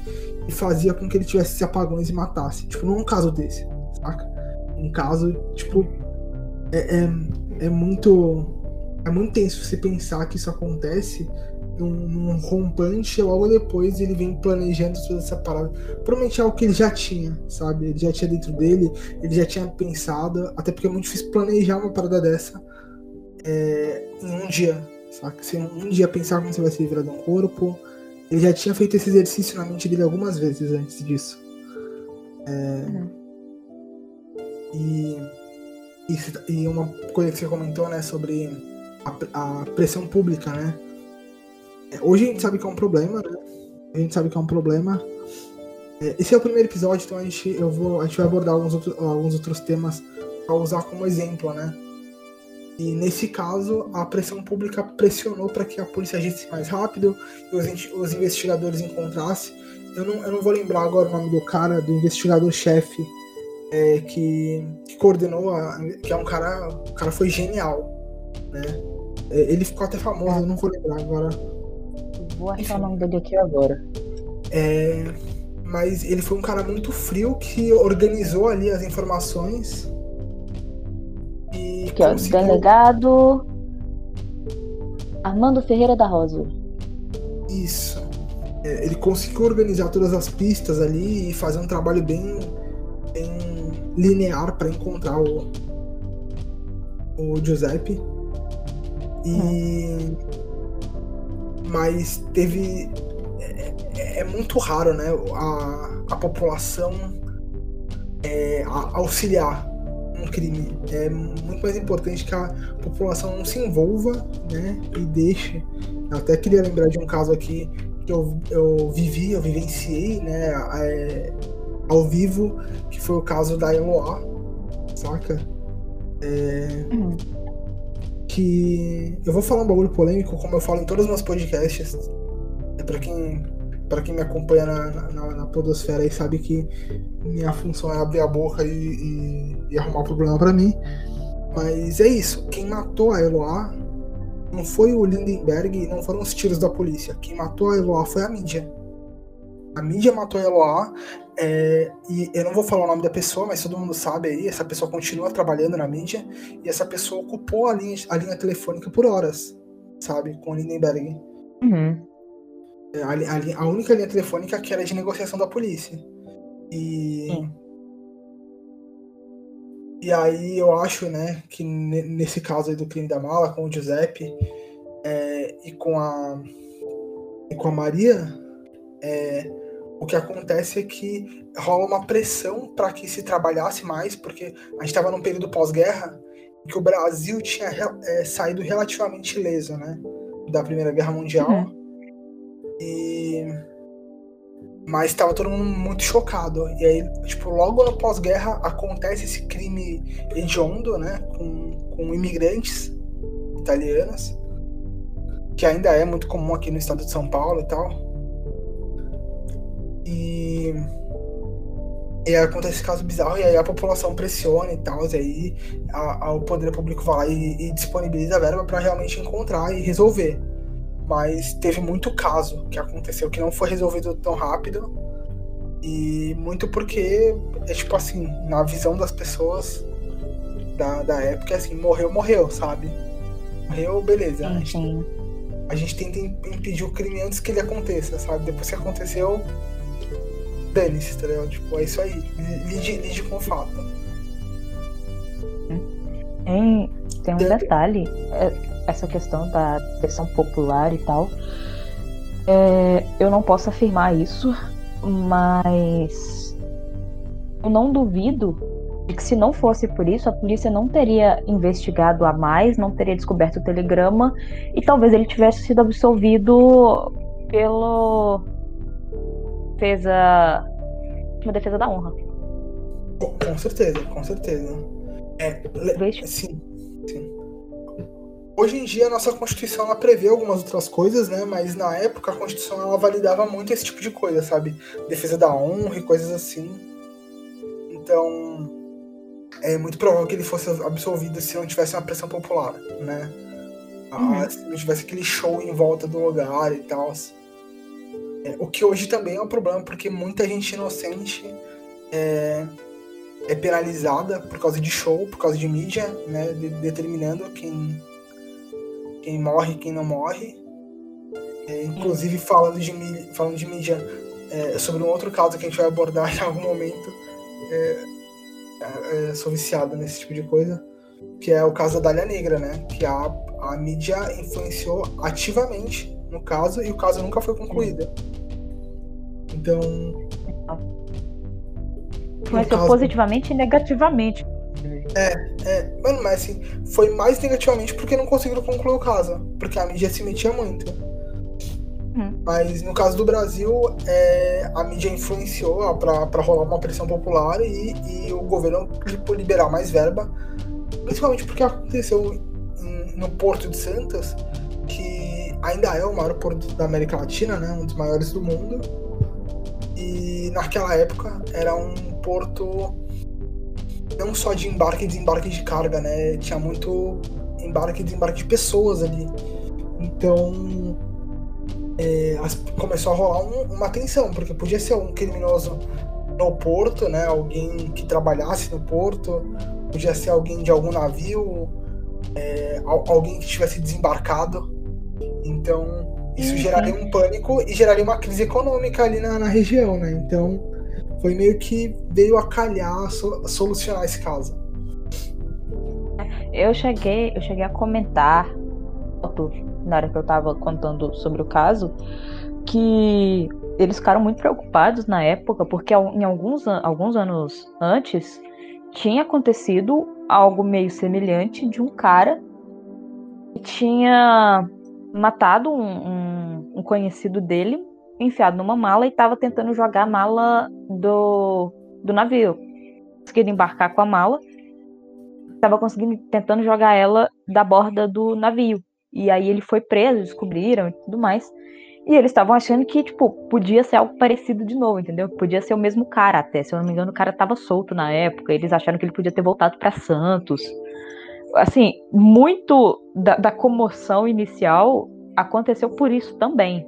e fazia com que ele tivesse apagões e matasse. Tipo, não é um caso desse, saca? Um caso, tipo, é, é, é muito. É muito tenso você pensar que isso acontece num, num rompante logo depois ele vem planejando toda essa parada. Provavelmente é algo que ele já tinha, sabe? Ele já tinha dentro dele, ele já tinha pensado, até porque é muito difícil planejar uma parada dessa é, em um dia, saca? Se um dia pensar como você vai se livrar de um corpo, ele já tinha feito esse exercício na mente dele algumas vezes antes disso. É, uhum. e, e, e, uma coisa que você comentou, né, sobre a, a pressão pública, né? Hoje a gente sabe que é um problema, né? A gente sabe que é um problema. É, esse é o primeiro episódio, então a gente, eu vou, a gente vai abordar alguns, outro, alguns outros temas para usar como exemplo, né? E nesse caso, a pressão pública pressionou para que a polícia agisse mais rápido e os, os investigadores encontrassem. Eu não, eu não vou lembrar agora o nome do cara, do investigador-chefe é, que, que, coordenou, a, que é um cara. O cara foi genial. Né? É, ele ficou até famoso, eu não vou lembrar agora. Vou achar o nome dele aqui agora. É, mas ele foi um cara muito frio que organizou ali as informações Aqui, ó, delegado Armando Ferreira da Rosa. Isso. É, ele conseguiu organizar todas as pistas ali e fazer um trabalho bem, bem linear para encontrar o, o Giuseppe. E. Hum. Mas teve. É, é, é, muito raro, né? A, a população é, a, auxiliar um crime. É muito mais importante que a população não se envolva, né? E deixe. Eu até queria lembrar de um caso aqui que eu, eu vivi, eu vivenciei, né? É, ao vivo, que foi o caso da Eloá, saca? É, uhum. Que eu vou falar um bagulho polêmico, como eu falo em todos os meus podcasts. É para quem para quem me acompanha na, na, na podosfera aí sabe que minha função é abrir a boca e, e, e arrumar problema para mim. Mas é isso. Quem matou a Eloá não foi o Lindenberg, não foram os tiros da polícia. Quem matou a Eloá foi a mídia. A mídia matou Eloá. É, e eu não vou falar o nome da pessoa, mas todo mundo sabe aí. Essa pessoa continua trabalhando na mídia. E essa pessoa ocupou a linha, a linha telefônica por horas, sabe? Com Lindenberg. Uhum. É, a, a, a, única linha telefônica que era de negociação da polícia. E. E aí eu acho, né, que nesse caso aí do crime da mala, com o Giuseppe é, e com a. E com a Maria, é, o que acontece é que rola uma pressão para que se trabalhasse mais, porque a gente estava num período pós-guerra que o Brasil tinha é, saído relativamente ileso, né? Da Primeira Guerra Mundial. Uhum. E. Mas estava todo mundo muito chocado. E aí, tipo, logo no pós-guerra acontece esse crime hediondo, né? Com, com imigrantes italianos. Que ainda é muito comum aqui no estado de São Paulo e tal. E. E aí acontece esse caso bizarro, e aí a população pressiona e tal, e aí a, a, o poder público vai lá e, e disponibiliza a verba para realmente encontrar e resolver. mas teve muito caso que aconteceu que não foi resolvido tão rápido. E muito porque é tipo assim, na visão das pessoas da, da época, é assim, morreu, morreu, sabe? Morreu, beleza. Sim, sim. A gente tenta impedir o crime antes que ele aconteça, sabe? Depois que aconteceu, dane-se, tá ligado? Tipo, é isso aí. Lide, lide com o fato. Tem, tem um detalhe, é, essa questão da versão popular e tal. É, eu não posso afirmar isso, mas eu não duvido de que se não fosse por isso, a polícia não teria investigado a mais, não teria descoberto o telegrama e talvez ele tivesse sido absolvido pelo defesa uma defesa da honra. Com, com certeza, com certeza. É, sim, sim. Hoje em dia a nossa Constituição ela prevê algumas outras coisas, né? Mas na época a Constituição ela validava muito esse tipo de coisa, sabe? Defesa da honra e coisas assim. Então é muito provável que ele fosse absolvido se não tivesse uma pressão popular, né? Ah, uhum. se não tivesse aquele show em volta do lugar e tal. O que hoje também é um problema, porque muita gente inocente é, é penalizada por causa de show, por causa de mídia, né? De, determinando quem, quem morre e quem não morre. É, inclusive, falando de, falando de mídia, é, sobre um outro caso que a gente vai abordar [laughs] em algum momento, é, é, é, sou viciado nesse tipo de coisa, que é o caso da Dália Negra, né? Que a, a mídia influenciou ativamente no caso e o caso nunca foi concluído. Então. Influenciou caso... positivamente e negativamente. É, é. Mano, mas assim, foi mais negativamente porque não conseguiram concluir o caso. Porque a mídia se metia muito. Hum. Mas no caso do Brasil, é, a mídia influenciou para rolar uma pressão popular e, e, o governo por liberar mais verba, principalmente porque aconteceu no Porto de Santos, que ainda é o maior porto da América Latina, né, um dos maiores do mundo. E naquela época era um porto não só de embarque e desembarque de carga, né? Tinha muito embarque e desembarque de pessoas ali. Então é, começou a rolar um, uma tensão, porque podia ser um criminoso no porto, né? Alguém que trabalhasse no porto, podia ser alguém de algum navio, é, alguém que tivesse desembarcado. Então isso uhum. geraria um pânico e geraria uma crise econômica ali na, na região, né? Então foi meio que veio a calhar so, solucionar esse caso. Eu cheguei, eu cheguei a comentar na hora que eu tava contando sobre o caso, que eles ficaram muito preocupados na época, porque em alguns, alguns anos antes tinha acontecido algo meio semelhante de um cara que tinha matado um, um, um conhecido dele, enfiado numa mala e estava tentando jogar a mala do, do navio. Conseguindo embarcar com a mala, estava conseguindo tentando jogar ela da borda do navio. E aí ele foi preso, descobriram e tudo mais. E eles estavam achando que, tipo, podia ser algo parecido de novo, entendeu? Podia ser o mesmo cara até. Se eu não me engano, o cara tava solto na época. Eles acharam que ele podia ter voltado para Santos. Assim, muito da, da, comoção inicial aconteceu por isso também.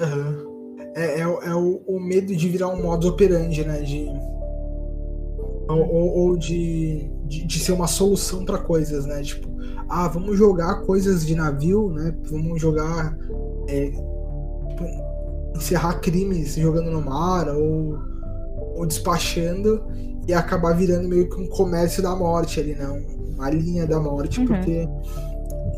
Uhum. É, é, é o, o, medo de virar um modo operandi, né? De, ou, ou de, de, de ser uma solução para coisas, né? Tipo, ah, vamos jogar coisas de navio, né? Vamos jogar. É, encerrar crimes jogando no mar ou, ou despachando e acabar virando meio que um comércio da morte ali, né? Uma linha da morte, uhum. porque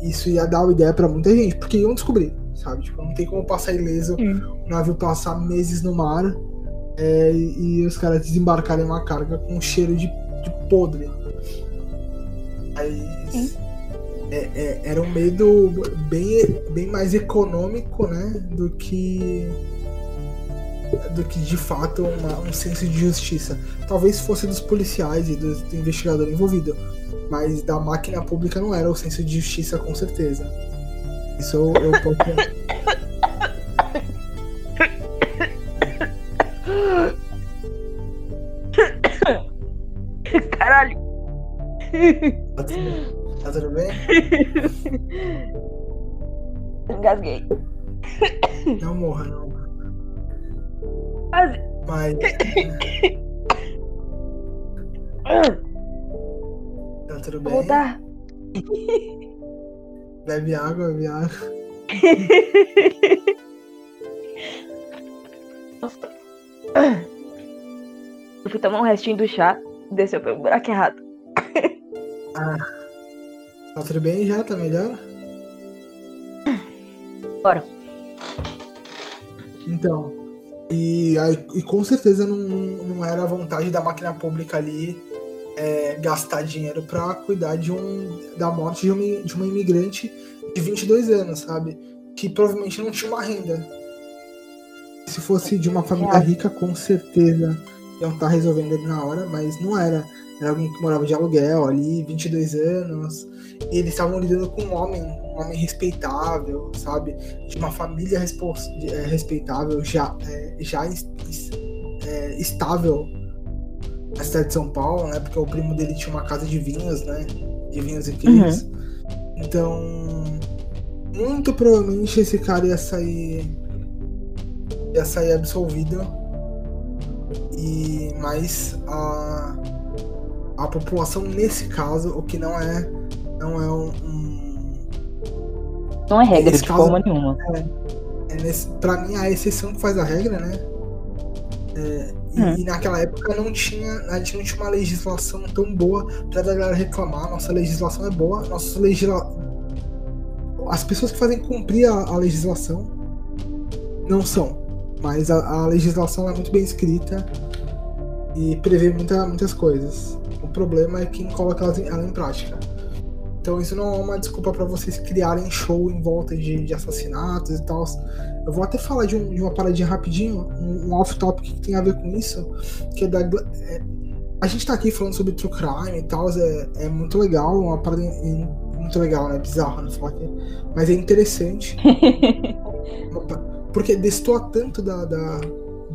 isso ia dar uma ideia para muita gente, porque iam descobrir, sabe? Tipo, não tem como passar ileso, uhum. o navio passar meses no mar é, e, os caras desembarcarem uma carga com cheiro de, de podre. Mas é, é, era um medo bem, bem mais econômico, né? Do que do que de fato uma, um senso de justiça. Talvez fosse dos policiais e do, do investigador envolvido, mas da máquina pública não era o senso de justiça com certeza. Isso eu, eu posso. [coughs] Caralho! Tá tudo bem? [coughs] Engasguei. Não morra, não. Quase. Mas. Tá tudo Vou bem. voltar. Bebe água, bebe água. Eu fui tomar um restinho do chá, desceu pelo buraco errado. Tá tudo bem já? Tá melhor? Bora. Então. E, aí- e com certeza não, não era a vontade da máquina pública ali é, gastar dinheiro pra cuidar de um, da morte de uma, de uma imigrante de 22 anos, sabe? Que provavelmente não tinha uma renda. Se fosse de uma família Real. rica, com certeza iam estar resolvendo ali na hora, mas não era. Era alguém que morava de aluguel ali, 22 anos. E eles estavam lidando com um homem, um homem respeitável, sabe? De uma família é, respeitável, já, é, já é, estável na cidade de São Paulo, né? Porque o primo dele tinha uma casa de vinhos, né? De vinhos e queijos. Então, muito provavelmente esse cara ia sair. ia sair absolvido. E mas a, a população nesse caso, o que não é não é um, um Não é regra Esse de caso- forma nenhuma. é nesse, pra mim a exceção que faz a regra, né? É, e, Hum. e naquela época não tinha, a gente não tinha uma legislação tão boa pra galera reclamar. Nossa legislação é boa, nossa legisla... As pessoas que fazem cumprir a, a legislação não são. Mas a, a legislação é muito bem escrita e prevê muita, muitas coisas. Problema é quem coloca elas em- ela em prática. Então isso não é uma desculpa pra vocês criarem show em volta de, de assassinatos e tal. Eu vou até falar de, um- de uma paradinha rapidinho, um, um off-topic que tem a ver com isso, que é da. É- a gente tá aqui falando sobre true crime e tal, é, é muito legal, uma parada em- muito legal, né? Bizarro, né? Falar que, mas é interessante. [laughs] Porque destoa tanto da, da,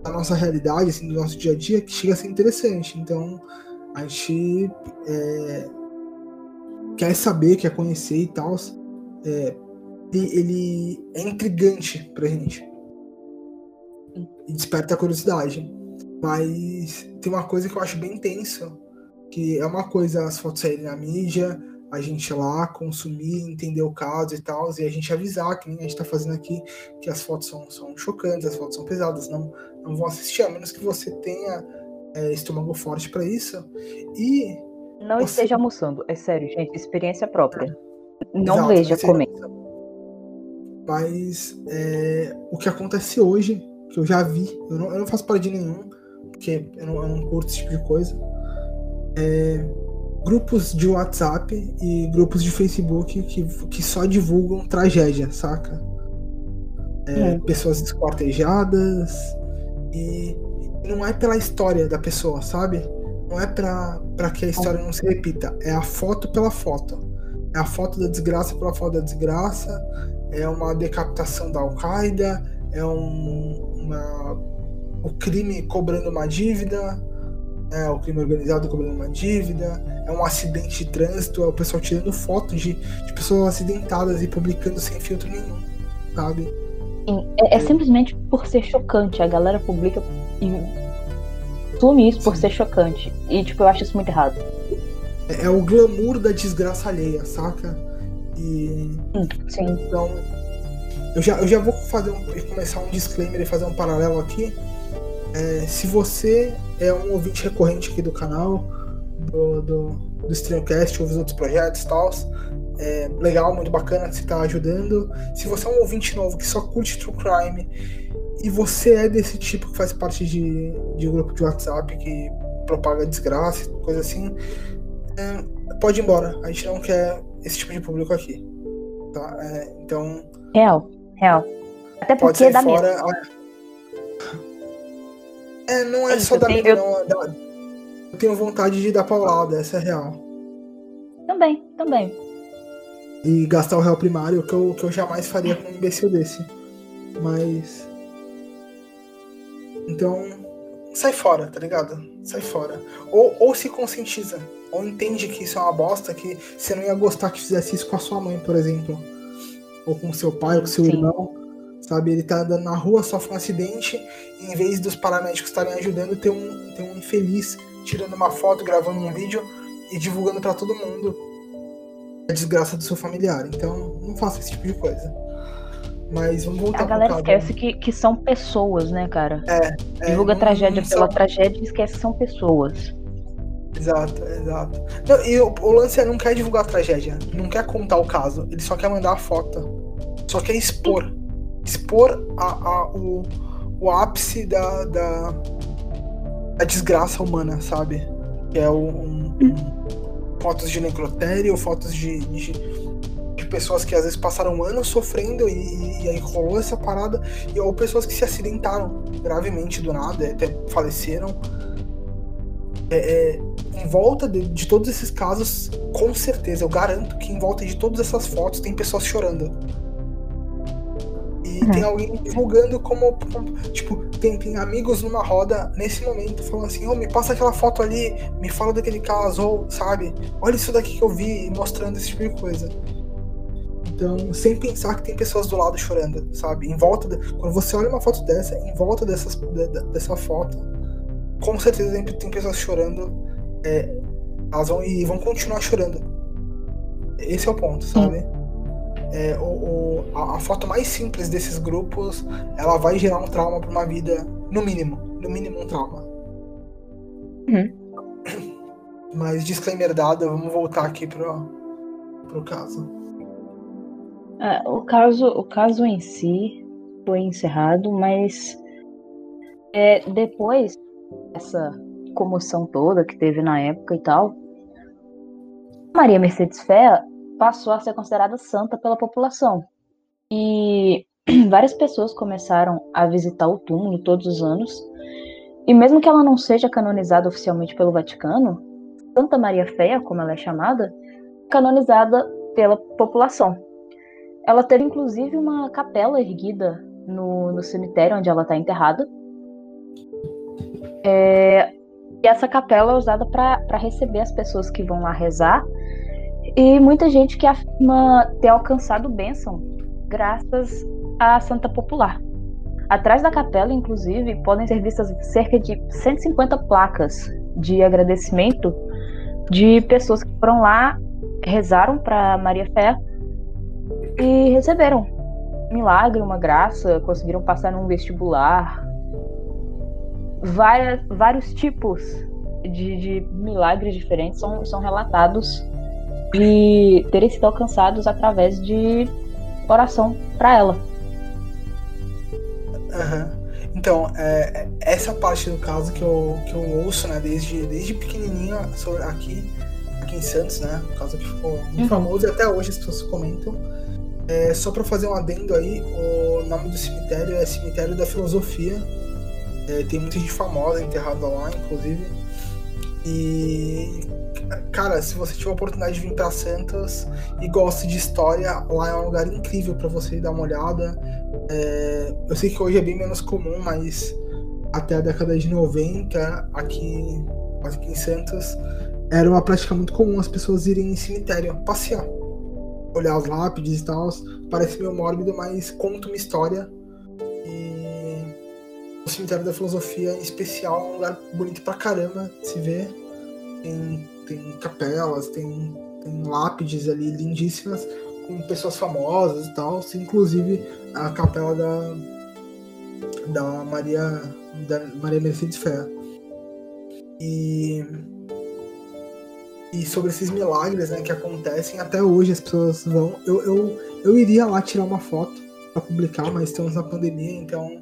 da nossa realidade, assim, do nosso dia a dia, que chega a ser interessante. Então, a gente é, quer saber, quer conhecer e tal. É, ele, é intrigante pra gente. E desperta a curiosidade. Mas tem uma coisa que eu acho bem tenso, que é uma coisa as fotos saírem na mídia, a gente lá consumir, entender o caso e tal, e a gente avisar, que nem a gente tá fazendo aqui, que as fotos são, são chocantes, as fotos são pesadas, não, não vão assistir, a menos que você tenha é, estômago forte pra isso. E Não Você- esteja almoçando. É sério, gente. Experiência própria. Não Exato, veja comendo. Mas é, o que acontece hoje, que eu já vi, eu não, eu não faço parte de nenhum, porque eu não, eu não curto esse tipo de coisa. É, grupos de WhatsApp e grupos de Facebook que, que só divulgam tragédia, saca? É, Hum. Pessoas esquartejadas e não é pela história da pessoa, sabe? Não é pra, pra que a história não se repita, é a foto pela foto. É a foto da desgraça pela foto da desgraça, é uma decapitação da Al-Qaeda, é um, uma, o crime cobrando uma dívida, é o crime organizado cobrando uma dívida, é um acidente de trânsito, é o pessoal tirando fotos de, de pessoas acidentadas e publicando sem filtro nenhum, sabe? Sim, É, é simplesmente por ser chocante. A galera publica e assume isso por Sim. ser chocante. E, tipo, eu acho isso muito errado. É, é o glamour da desgraça alheia, saca? E Hum, Sim. Então, eu já, eu já vou fazer um, começar um disclaimer e fazer um paralelo aqui. É, se você é um ouvinte recorrente aqui do canal, do, do, do Streamcast, ouve os outros projetos e tal, é legal, muito bacana você está ajudando. Se você é um ouvinte novo que só curte True Crime e você é desse tipo que faz parte de, de um grupo de WhatsApp que propaga desgraça, coisa assim, é, pode ir embora. A gente não quer esse tipo de público aqui. Tá? É, então, Real. Real. Até porque dá medo. fora. a- É, não é É isso, só da medo, eu- não. é Eu tenho vontade de dar paulada, essa é real. Também, também. E gastar o réu primário, que eu, que eu jamais faria com um imbecil desse. Mas. Então. Sai fora, tá ligado? Sai fora. Ou, ou se conscientiza. Ou entende que isso é uma bosta, que você não ia gostar que fizesse isso com a sua mãe, por exemplo. ou com seu pai, ou com seu Sim. irmão, sabe? Ele tá andando na rua, sofre um acidente, e em vez dos paramédicos estarem ajudando, tem um, tem um infeliz tirando uma foto, gravando um vídeo e divulgando para todo mundo a desgraça do seu familiar. Então, não faça esse tipo de coisa. Mas vamos voltar A galera esquece que, que são pessoas, né, cara? É. é Divulga não, tragédia não pela tragédia e esquece que são pessoas. Exato, exato. Não, e o, o, lance é não quer divulgar a tragédia, não quer contar o caso, ele só quer mandar a foto. Só quer expor. Expor a, a, o, o ápice da, da, da desgraça humana, sabe? Que é um, um, fotos de necrotério, fotos de, de, pessoas que às vezes passaram anos sofrendo e, e, aí rolou essa parada, e, ou pessoas que se acidentaram gravemente do nada, até faleceram. É, é, em volta de, de, todos esses casos, com certeza, eu garanto que em volta de todas essas fotos tem pessoas chorando. E uhum. tem alguém divulgando como, como. tipo, tem, tem amigos numa roda nesse momento falando assim: oh, me passa aquela foto ali, me fala daquele caso, ou, sabe? Olha isso daqui que eu vi, mostrando esse tipo de coisa. Então, sem pensar que tem pessoas do lado chorando, sabe? Em volta. De, quando você olha uma foto dessa, em volta dessas, de, dessa foto, com certeza sempre tem pessoas chorando. É, elas vão e vão continuar chorando. Esse é o ponto, sabe? É, o, o a, a, foto mais simples desses grupos, ela vai gerar um trauma para uma vida, no mínimo, no mínimo um trauma. Uhum. Mas disclaimer dado, vamos voltar aqui pro, pro caso. É, o caso. O caso em si foi encerrado, mas é, depois essa comoção toda que teve na época e tal, Maria Mercedes Fé passou a ser considerada santa pela população. E [clears throat] várias pessoas começaram a visitar o túmulo todos os anos. E mesmo que ela não seja canonizada oficialmente pelo Vaticano, Santa Maria Feia, como ela é chamada, é canonizada pela população. Ela teve inclusive uma capela erguida no, no cemitério onde ela está enterrada. É, e essa capela é usada para receber as pessoas que vão lá rezar. E muita gente que afirma ter alcançado bênção graças à Santa Popular. Atrás da capela, inclusive, podem ser vistas cerca de 150 placas de agradecimento de pessoas que foram lá, rezaram para Maria Fé e receberam um milagre, uma graça, conseguiram passar num vestibular, várias, vários tipos de, de, milagres diferentes são, são relatados e terem sido alcançados através de oração para ela. Uhum. Então, é, essa parte do caso que eu, que eu ouço, né, desde, desde pequenininho aqui, aqui em Santos, né, o caso que ficou muito uhum. famoso e até hoje as pessoas comentam. É, só para fazer um adendo aí, o nome do cemitério é Cemitério da Filosofia, é, tem muita gente famosa enterrada lá, inclusive. E cara, se você tiver a oportunidade de vir para Santos e gosta de história, lá é um lugar incrível para você dar uma olhada. É, eu sei que hoje é bem menos comum, mas até a década de 90, aqui, aqui em Santos, era uma prática muito comum as pessoas irem em cemitério passear. Olhar as lápides e tal. Parece meio mórbido, mas conta uma história o cemitério da filosofia em especial é um lugar bonito pra caramba se ver. Tem, tem capelas, tem, tem lápides ali lindíssimas com pessoas famosas e tal. Inclusive a capela da, da Maria da Maria Mercedes Fé. E e sobre esses milagres né, que acontecem até hoje as pessoas vão eu, eu, eu iria lá tirar uma foto para publicar mas estamos na pandemia então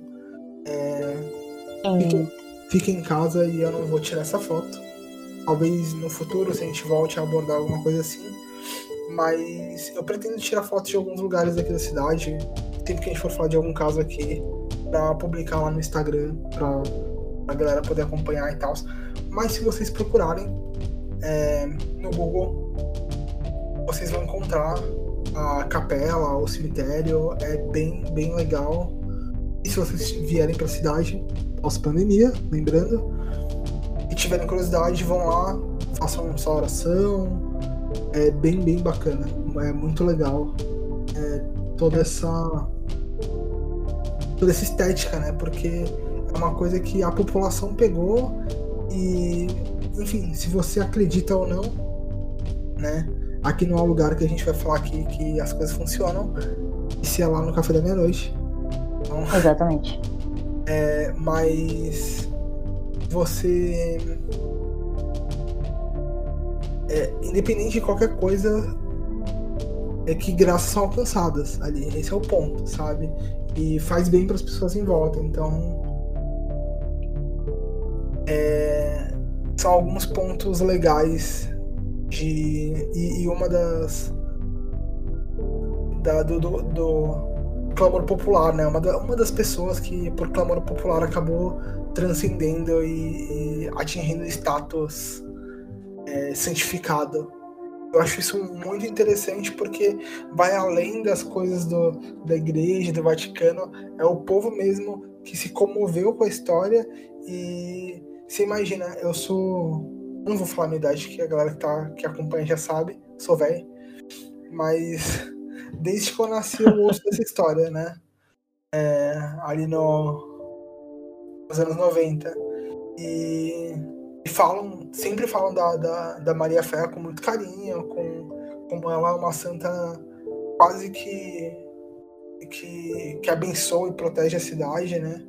Fique, em casa e eu não vou tirar essa foto. Talvez no futuro, se a gente volte a abordar alguma coisa assim. Mas eu pretendo tirar fotos de alguns lugares aqui da cidade. Sempre que a gente for falar de algum caso aqui, pra publicar lá no Instagram, pra, pra galera poder acompanhar e tal. Mas se vocês procurarem é, no Google, vocês vão encontrar a capela, o cemitério. É bem, bem legal. E se vocês vierem pra cidade, pós-pandemia, lembrando. E tiverem curiosidade, vão lá, façam sua oração. É bem, bem bacana. É muito legal. É, toda essa toda essa estética, né? Porque é uma coisa que a população pegou e, enfim, se você acredita ou não, né? Aqui não é um lugar que a gente vai falar aqui que as coisas funcionam, e se é lá no café da meia-noite. Então, Exatamente. [laughs] É, mas você. É, independente de qualquer coisa, é que graças são alcançadas ali. Esse é o ponto, sabe? E faz bem para as pessoas em volta. Então. É, são alguns pontos legais de. E, e uma das. Da, do, do, do, clamor popular, né? Uma, da, uma das pessoas que, por clamor popular, acabou transcendendo e, e atingindo status é, santificado eu acho isso muito interessante porque vai além das coisas do, da igreja, do Vaticano. É o povo mesmo que se comoveu com a história e você imagina, eu sou. Não vou falar a minha idade, que a galera que, tá, que acompanha já sabe, sou velho. Mas desde que eu nasci eu ouço essa história, né? É, ali no, nos anos 90. E e falam, sempre falam da, da, da Maria Fé com muito carinho, com como ela é uma santa quase que que, que abençoa e protege a cidade, né?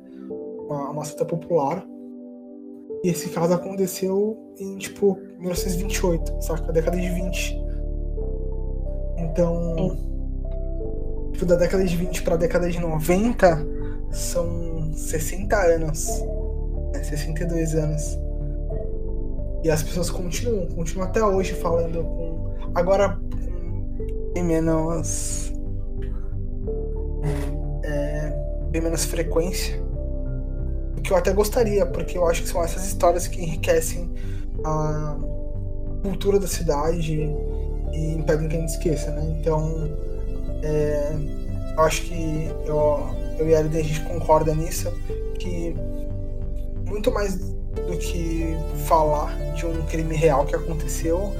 Uma, uma santa popular. E esse caso aconteceu em, tipo, 1928, saca? Década de 20. Então, tipo, da década de 20 pra década de 90, são 60 anos. Né? 62 anos. E as pessoas continuam, continuam até hoje falando com. Agora com bem menos. É, bem menos frequência. Que eu até gostaria, porque eu acho que são essas histórias que enriquecem a cultura da cidade e impedem que a gente esqueça, né? Então. É, eu acho que eu, eu e a Elida, a gente concorda nisso, que muito mais do que falar de um crime real que aconteceu,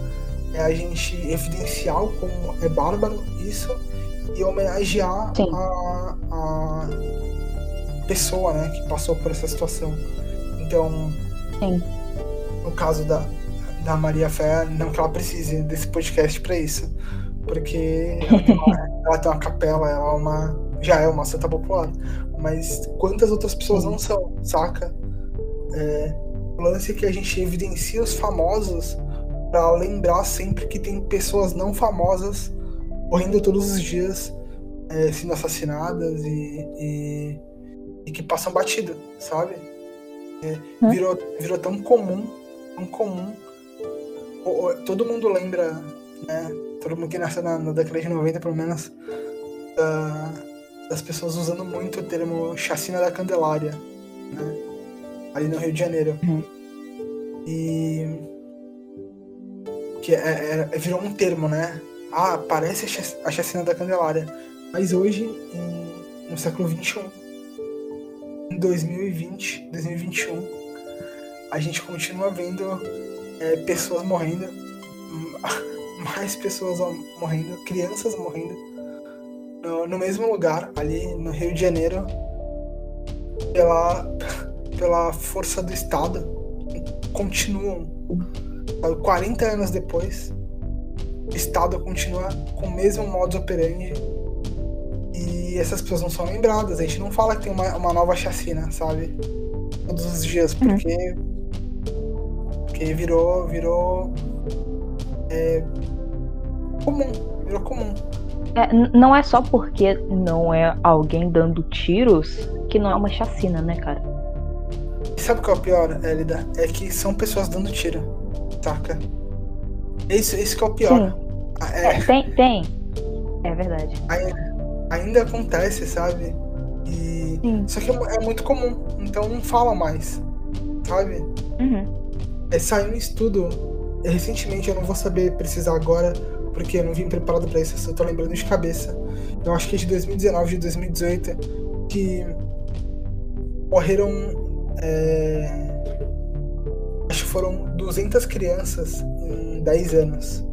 é a gente evidenciar como é bárbaro isso e homenagear a, a, pessoa né, que passou por essa situação. Então, Sim. no caso da, da Maria Fé, não que ela precise desse podcast para isso, porque ela tem, uma, [laughs] ela tem uma capela, ela é uma, já é uma santa popular. Mas quantas outras pessoas não são, saca? É, o lance é que a gente evidencia os famosos para lembrar sempre que tem pessoas não famosas morrendo todos os dias, é, sendo assassinadas e, e, e, que passam batido, sabe? É, virou, virou tão comum, tão comum. Todo mundo lembra, né? Todo mundo que nasceu na, na década de 90, pelo menos, da, das pessoas usando muito o termo chacina da Candelária, né? ali no Rio de Janeiro. Uhum. E. Que é, é, é, virou um termo, né? Ah, parece a chacina da Candelária. Mas hoje, em, no século XXI, em 2020, 2021, a gente continua vendo é, pessoas morrendo, [laughs] mais pessoas morrendo, crianças morrendo, no, no mesmo lugar, ali no Rio de Janeiro, pela [laughs] pela força do Estado continuam. 40 anos depois o Estado continua com o mesmo modus operandi e essas pessoas não são lembradas a gente não fala que tem uma, uma nova chacina sabe todos os dias uhum. porque porque virou virou é, comum virou comum é, não é só porque não é alguém dando tiros que não é uma chacina, né, cara? sabe o que é o pior, Elida? É que são pessoas dando tiro, saca? Isso, isso que é o pior. Ah, é, é, tem, tem. É verdade. Ainda, ainda acontece, sabe? E, só que é, é, muito comum, então não fala mais, sabe? Uhum. É, saiu um estudo recentemente, eu não vou saber precisar agora, porque eu não vim preparado para isso, eu só tô lembrando de cabeça. Eu acho que é de 2019, de 2018, que morreram é, acho que foram 200 crianças em 10 anos.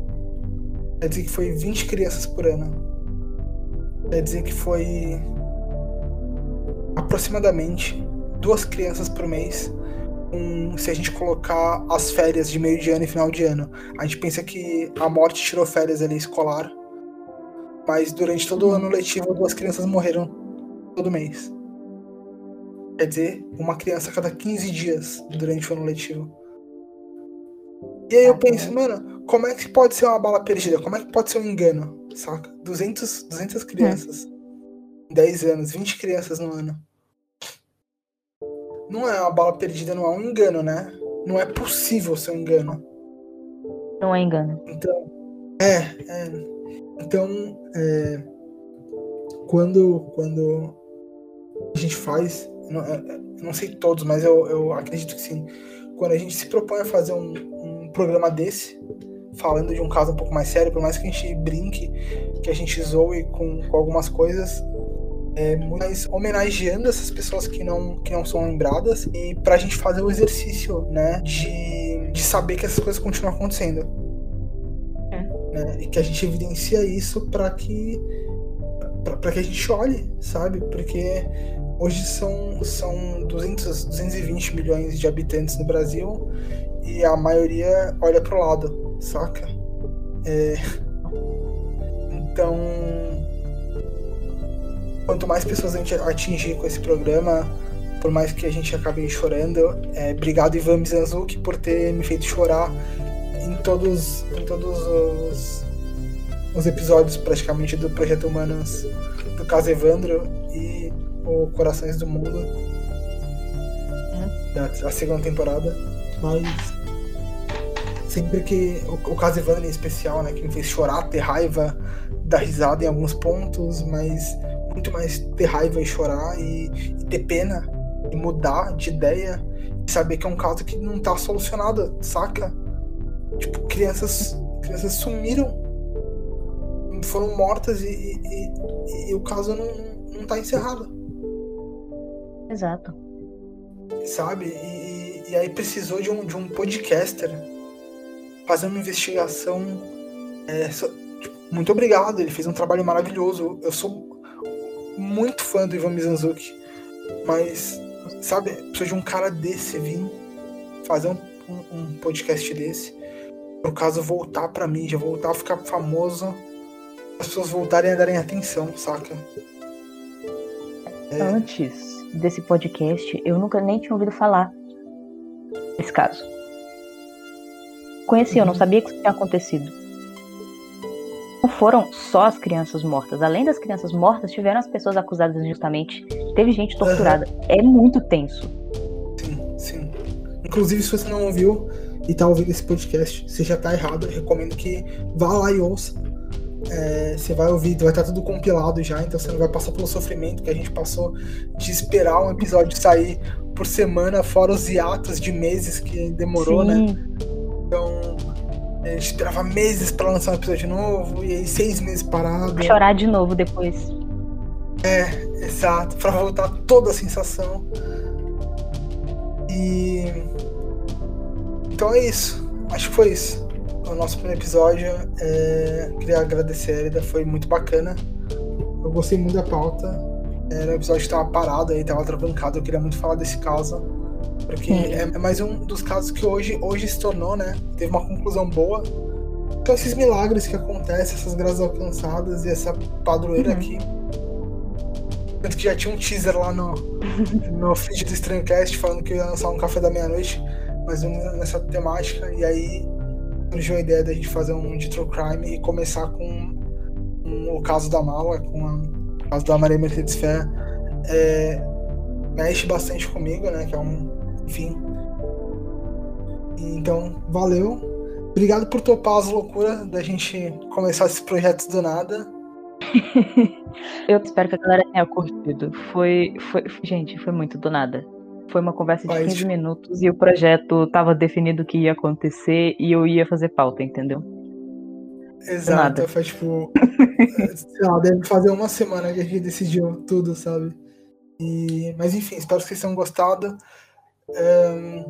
Quer dizer que foi 20 crianças por ano. Quer dizer que foi aproximadamente duas crianças por mês. Um, se a gente colocar as férias de meio de ano e final de ano, a gente pensa que a morte tirou férias ali escolar, mas durante todo o ano letivo duas crianças morreram todo mês. Quer dizer, uma criança a cada 15 dias durante o ano letivo. E aí eu penso, mano, como é que pode ser uma bala perdida? Como é que pode ser um engano? Saca? 200, 200 crianças. É. 10 anos, 20 crianças no ano. Não é uma bala perdida, não é um engano, né? Não é possível ser um engano. Não é engano. Então, é, é. Então, é, quando, quando a gente faz, não, é, não sei todos, mas eu, eu acredito que sim. Quando a gente se propõe a fazer um, um programa desse, falando de um caso um pouco mais sério, por mais que a gente brinque, que a gente zoe com, com algumas coisas, é, mais homenageando essas pessoas que não, que não são lembradas e pra gente fazer o exercício, né, de, de saber que essas coisas continuam acontecendo. É. Né, e que a gente evidencia isso para que para que a gente olhe, sabe? Porque hoje são, são 200, 220 milhões de habitantes no Brasil e a maioria olha pro lado, saca? É... Então, quanto mais pessoas a gente atingir com esse programa, por mais que a gente acabe chorando, é, obrigado Ivan Mizanzuki por ter me feito chorar em todos, em todos os, os episódios praticamente do Projeto Humanos do caso Evandro e o Corações do Mundo é. da, da segunda temporada. Mas sempre que o, o caso Evandro em especial, né, que me fez chorar, ter raiva, dar risada em alguns pontos, mas muito mais ter raiva e chorar e, e ter pena e mudar de ideia e saber que é um caso que não tá solucionado, saca? Tipo, crianças, crianças sumiram, foram mortas e, e, e, e o caso não, não tá encerrado. Exato. Sabe? E, e, aí precisou de um, de um podcaster fazer uma investigação. É, so, tipo, muito obrigado, ele fez um trabalho maravilhoso. Eu sou muito fã do Ivan Mizanzuki, mas, sabe, precisa de um cara desse vir fazer um, um, um podcast desse. No caso, voltar pra mídia, voltar a ficar famoso, as pessoas voltarem a darem atenção, saca? É... Antes desse podcast, eu nunca nem tinha ouvido falar desse caso. Conhecia, eu não sabia que isso tinha acontecido. Não foram só as crianças mortas. Além das crianças mortas, tiveram as pessoas acusadas injustamente. Teve gente torturada. Uhum. É muito tenso. Sim, sim. Inclusive, se você não ouviu e tá ouvindo esse podcast, você já tá errado. Eu recomendo que vá lá e ouça é, você vai ouvir, vai estar tudo compilado já, então você não vai passar pelo sofrimento que a gente passou de esperar um episódio sair por semana, fora os hiatos de meses que demorou, né? Sim. né? A gente esperava meses para lançar um episódio novo, e aí seis meses parado. Chorar de novo depois. É, exato, para voltar toda a sensação. E. Então é isso. Acho que foi isso o nosso primeiro episódio. É... Queria agradecer a Elida, foi muito bacana. Eu gostei muito da pauta. Era um episódio que estava parado aí, estava travancado. Eu queria muito falar desse caso. Porque é, é, mais um dos casos que hoje, hoje se tornou, né? Teve uma conclusão boa. Então, esses milagres que acontecem, essas graças alcançadas e essa padroeira uhum. aqui. Tanto que já tinha um teaser lá no, [laughs] no feed do Estranhocast falando que ia lançar um café da meia-noite, mas nessa temática. E aí surgiu a ideia da gente fazer um de true crime e começar com, com o caso da mala, com a, o caso da Maria Mercedes Fé. É, mexe bastante comigo, né? Que é um. Enfim. Então, valeu. Obrigado por topar as loucuras da gente começar esses projetos do nada. [laughs] Eu espero que a galera tenha curtido. Foi, foi, gente, foi muito do nada. Foi uma conversa de 15 minutos e o projeto estava definido o que ia acontecer e eu ia fazer pauta, entendeu? Exato, foi tipo. [laughs] sei lá, deve fazer uma semana que a gente decidiu tudo, sabe? E, mas enfim, espero que vocês tenham gostado. Um,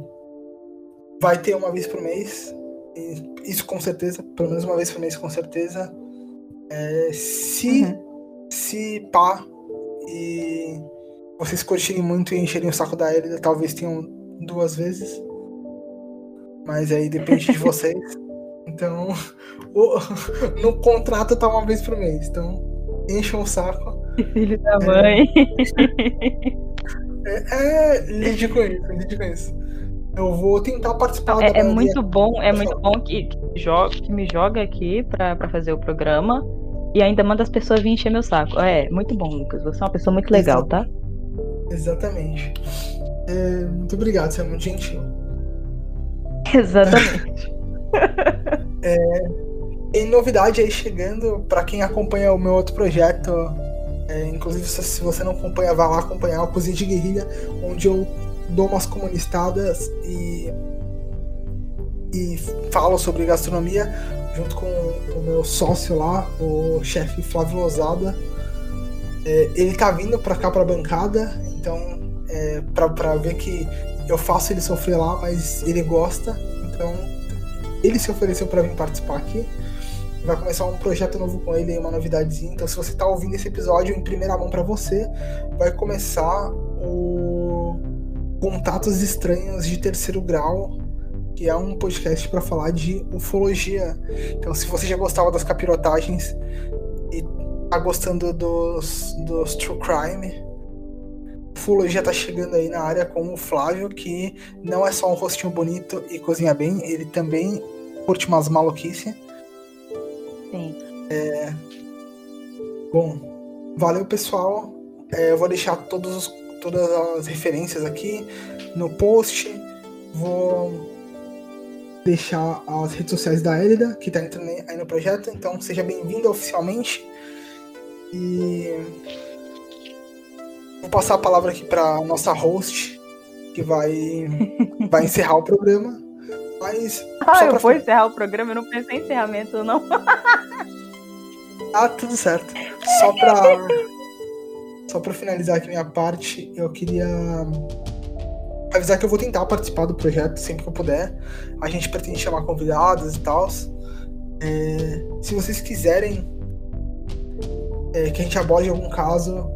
vai ter uma vez por mês. Isso com certeza, pelo menos uma vez por mês com certeza. É, se uhum. Se pá e vocês curtirem muito e encherem o saco da Elida, talvez tenham duas vezes. Mas aí depende de [laughs] vocês. Então, o, no contrato tá uma vez por mês. Então, encham o saco. Filho da mãe. É, [laughs] é lide com isso, lide com isso. Eu vou tentar participar. É, é muito bom, é muito bom que, que, joga, que me joga aqui pra, pra fazer o programa e ainda manda as pessoas vir encher meu saco. É, muito bom, Lucas. Você é uma pessoa muito legal, tá? Exatamente. É, muito obrigado, você é muito gentil. Exatamente. [laughs] [laughs] é, em novidade aí chegando, para quem acompanha o meu outro projeto, é, inclusive se você não acompanha, vá lá acompanhar o Cozinha de Guerrilha, onde eu dou umas comunistadas e, e falo sobre gastronomia junto com o meu sócio lá, o chefe Flávio Lozada. É, ele tá vindo pra cá pra bancada, então é, pra, pra ver que eu faço ele sofrer lá, mas ele gosta, então ele se ofereceu para vir participar aqui. Vai começar um projeto novo com ele, uma novidadezinha. Então, se você tá ouvindo esse episódio em primeira mão para você, vai começar o Contatos Estranhos de Terceiro Grau, que é um podcast para falar de ufologia. Então, se você já gostava das capirotagens e tá gostando dos, dos true crime, ufologia tá chegando aí na área com o Flávio, que não é só um rostinho bonito e cozinha bem, ele também curte umas maluquices. Sim. É... Bom, valeu pessoal. É, eu vou deixar todos os, todas as referências aqui no post. Vou deixar as redes sociais da Elida, que está entrando aí no projeto. Então seja bem-vindo oficialmente. E vou passar a palavra aqui para nossa host, que vai, [laughs] vai encerrar o programa. Mas. Ah, eu vou encerrar o programa, eu não pensei em encerramento, não. ah, [laughs] tudo certo. Só pra. Só pra finalizar aqui minha parte, eu queria avisar que eu vou tentar participar do projeto sempre que eu puder. A gente pretende chamar convidados e tal. É, se vocês quiserem é, que a gente aborde algum caso,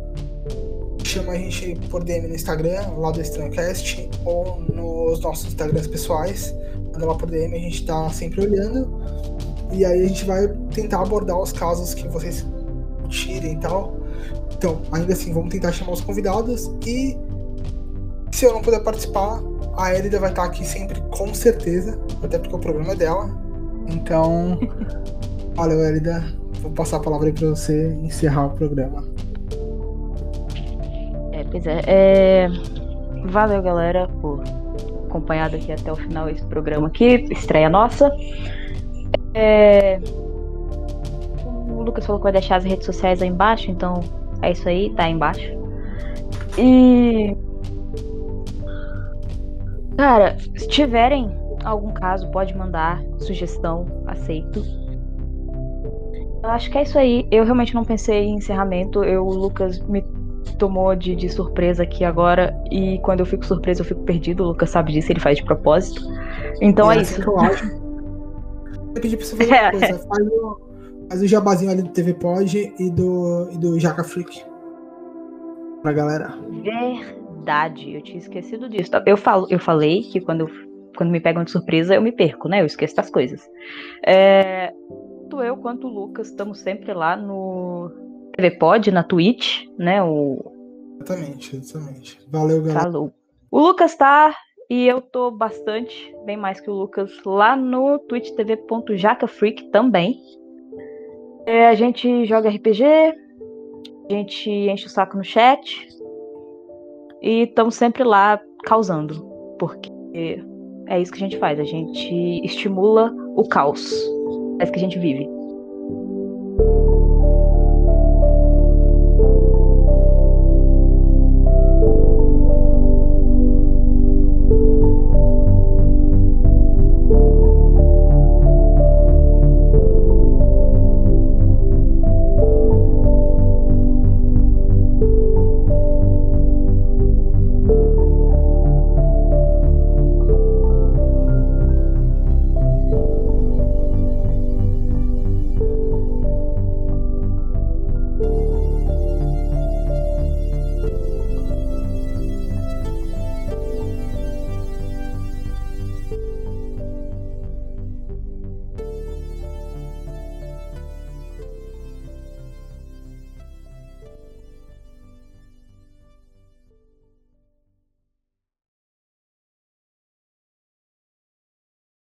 chama a gente por DM no Instagram, lá do EstranhoCast, ou nos nossos Instagrams pessoais. Manda lá por DM, a gente tá sempre olhando. E aí a gente vai tentar abordar os casos que vocês tirem e tal. Então, ainda assim, vamos tentar chamar os convidados e se eu não puder participar, a Elida vai estar aqui sempre, com certeza. Até porque o programa é dela. Então, [laughs] valeu, Elida. Vou passar a palavra aí pra você encerrar o programa. É, pois é. é... Valeu, galera, por acompanhado aqui até o final esse programa aqui. Estreia nossa. É... O Lucas falou que vai deixar as redes sociais aí embaixo, então é isso aí, tá aí embaixo. E Cara, se tiverem algum caso, pode mandar sugestão, aceito. Eu acho que é isso aí. Eu realmente não pensei em encerramento. Eu, o Lucas me tomou de, de surpresa aqui agora. E quando eu fico surpresa, eu fico perdido. O Lucas sabe disso, ele faz de propósito. Então é, é isso. Que eu acho. Eu pedi pra você fazer uma [laughs] coisa. Faz o, faz o jabazinho ali do TV Pod e do, e do Jaca Freak. Pra galera. Verdade verdade, eu tinha esquecido disso. Eu, falo, eu falei que quando, quando me pegam de surpresa eu me perco, né? Eu esqueço das coisas. É, tanto eu quanto o Lucas estamos sempre lá no TV Pod, na Twitch, né? O... Exatamente, exatamente. Valeu, galera. Falou. O Lucas tá e eu tô bastante, bem mais que o Lucas, lá no twitchtv.jacafreak também. É, a gente joga RPG, a gente enche o saco no chat, e estamos sempre lá causando, porque é isso que a gente faz, a gente estimula o caos. É isso que a gente vive.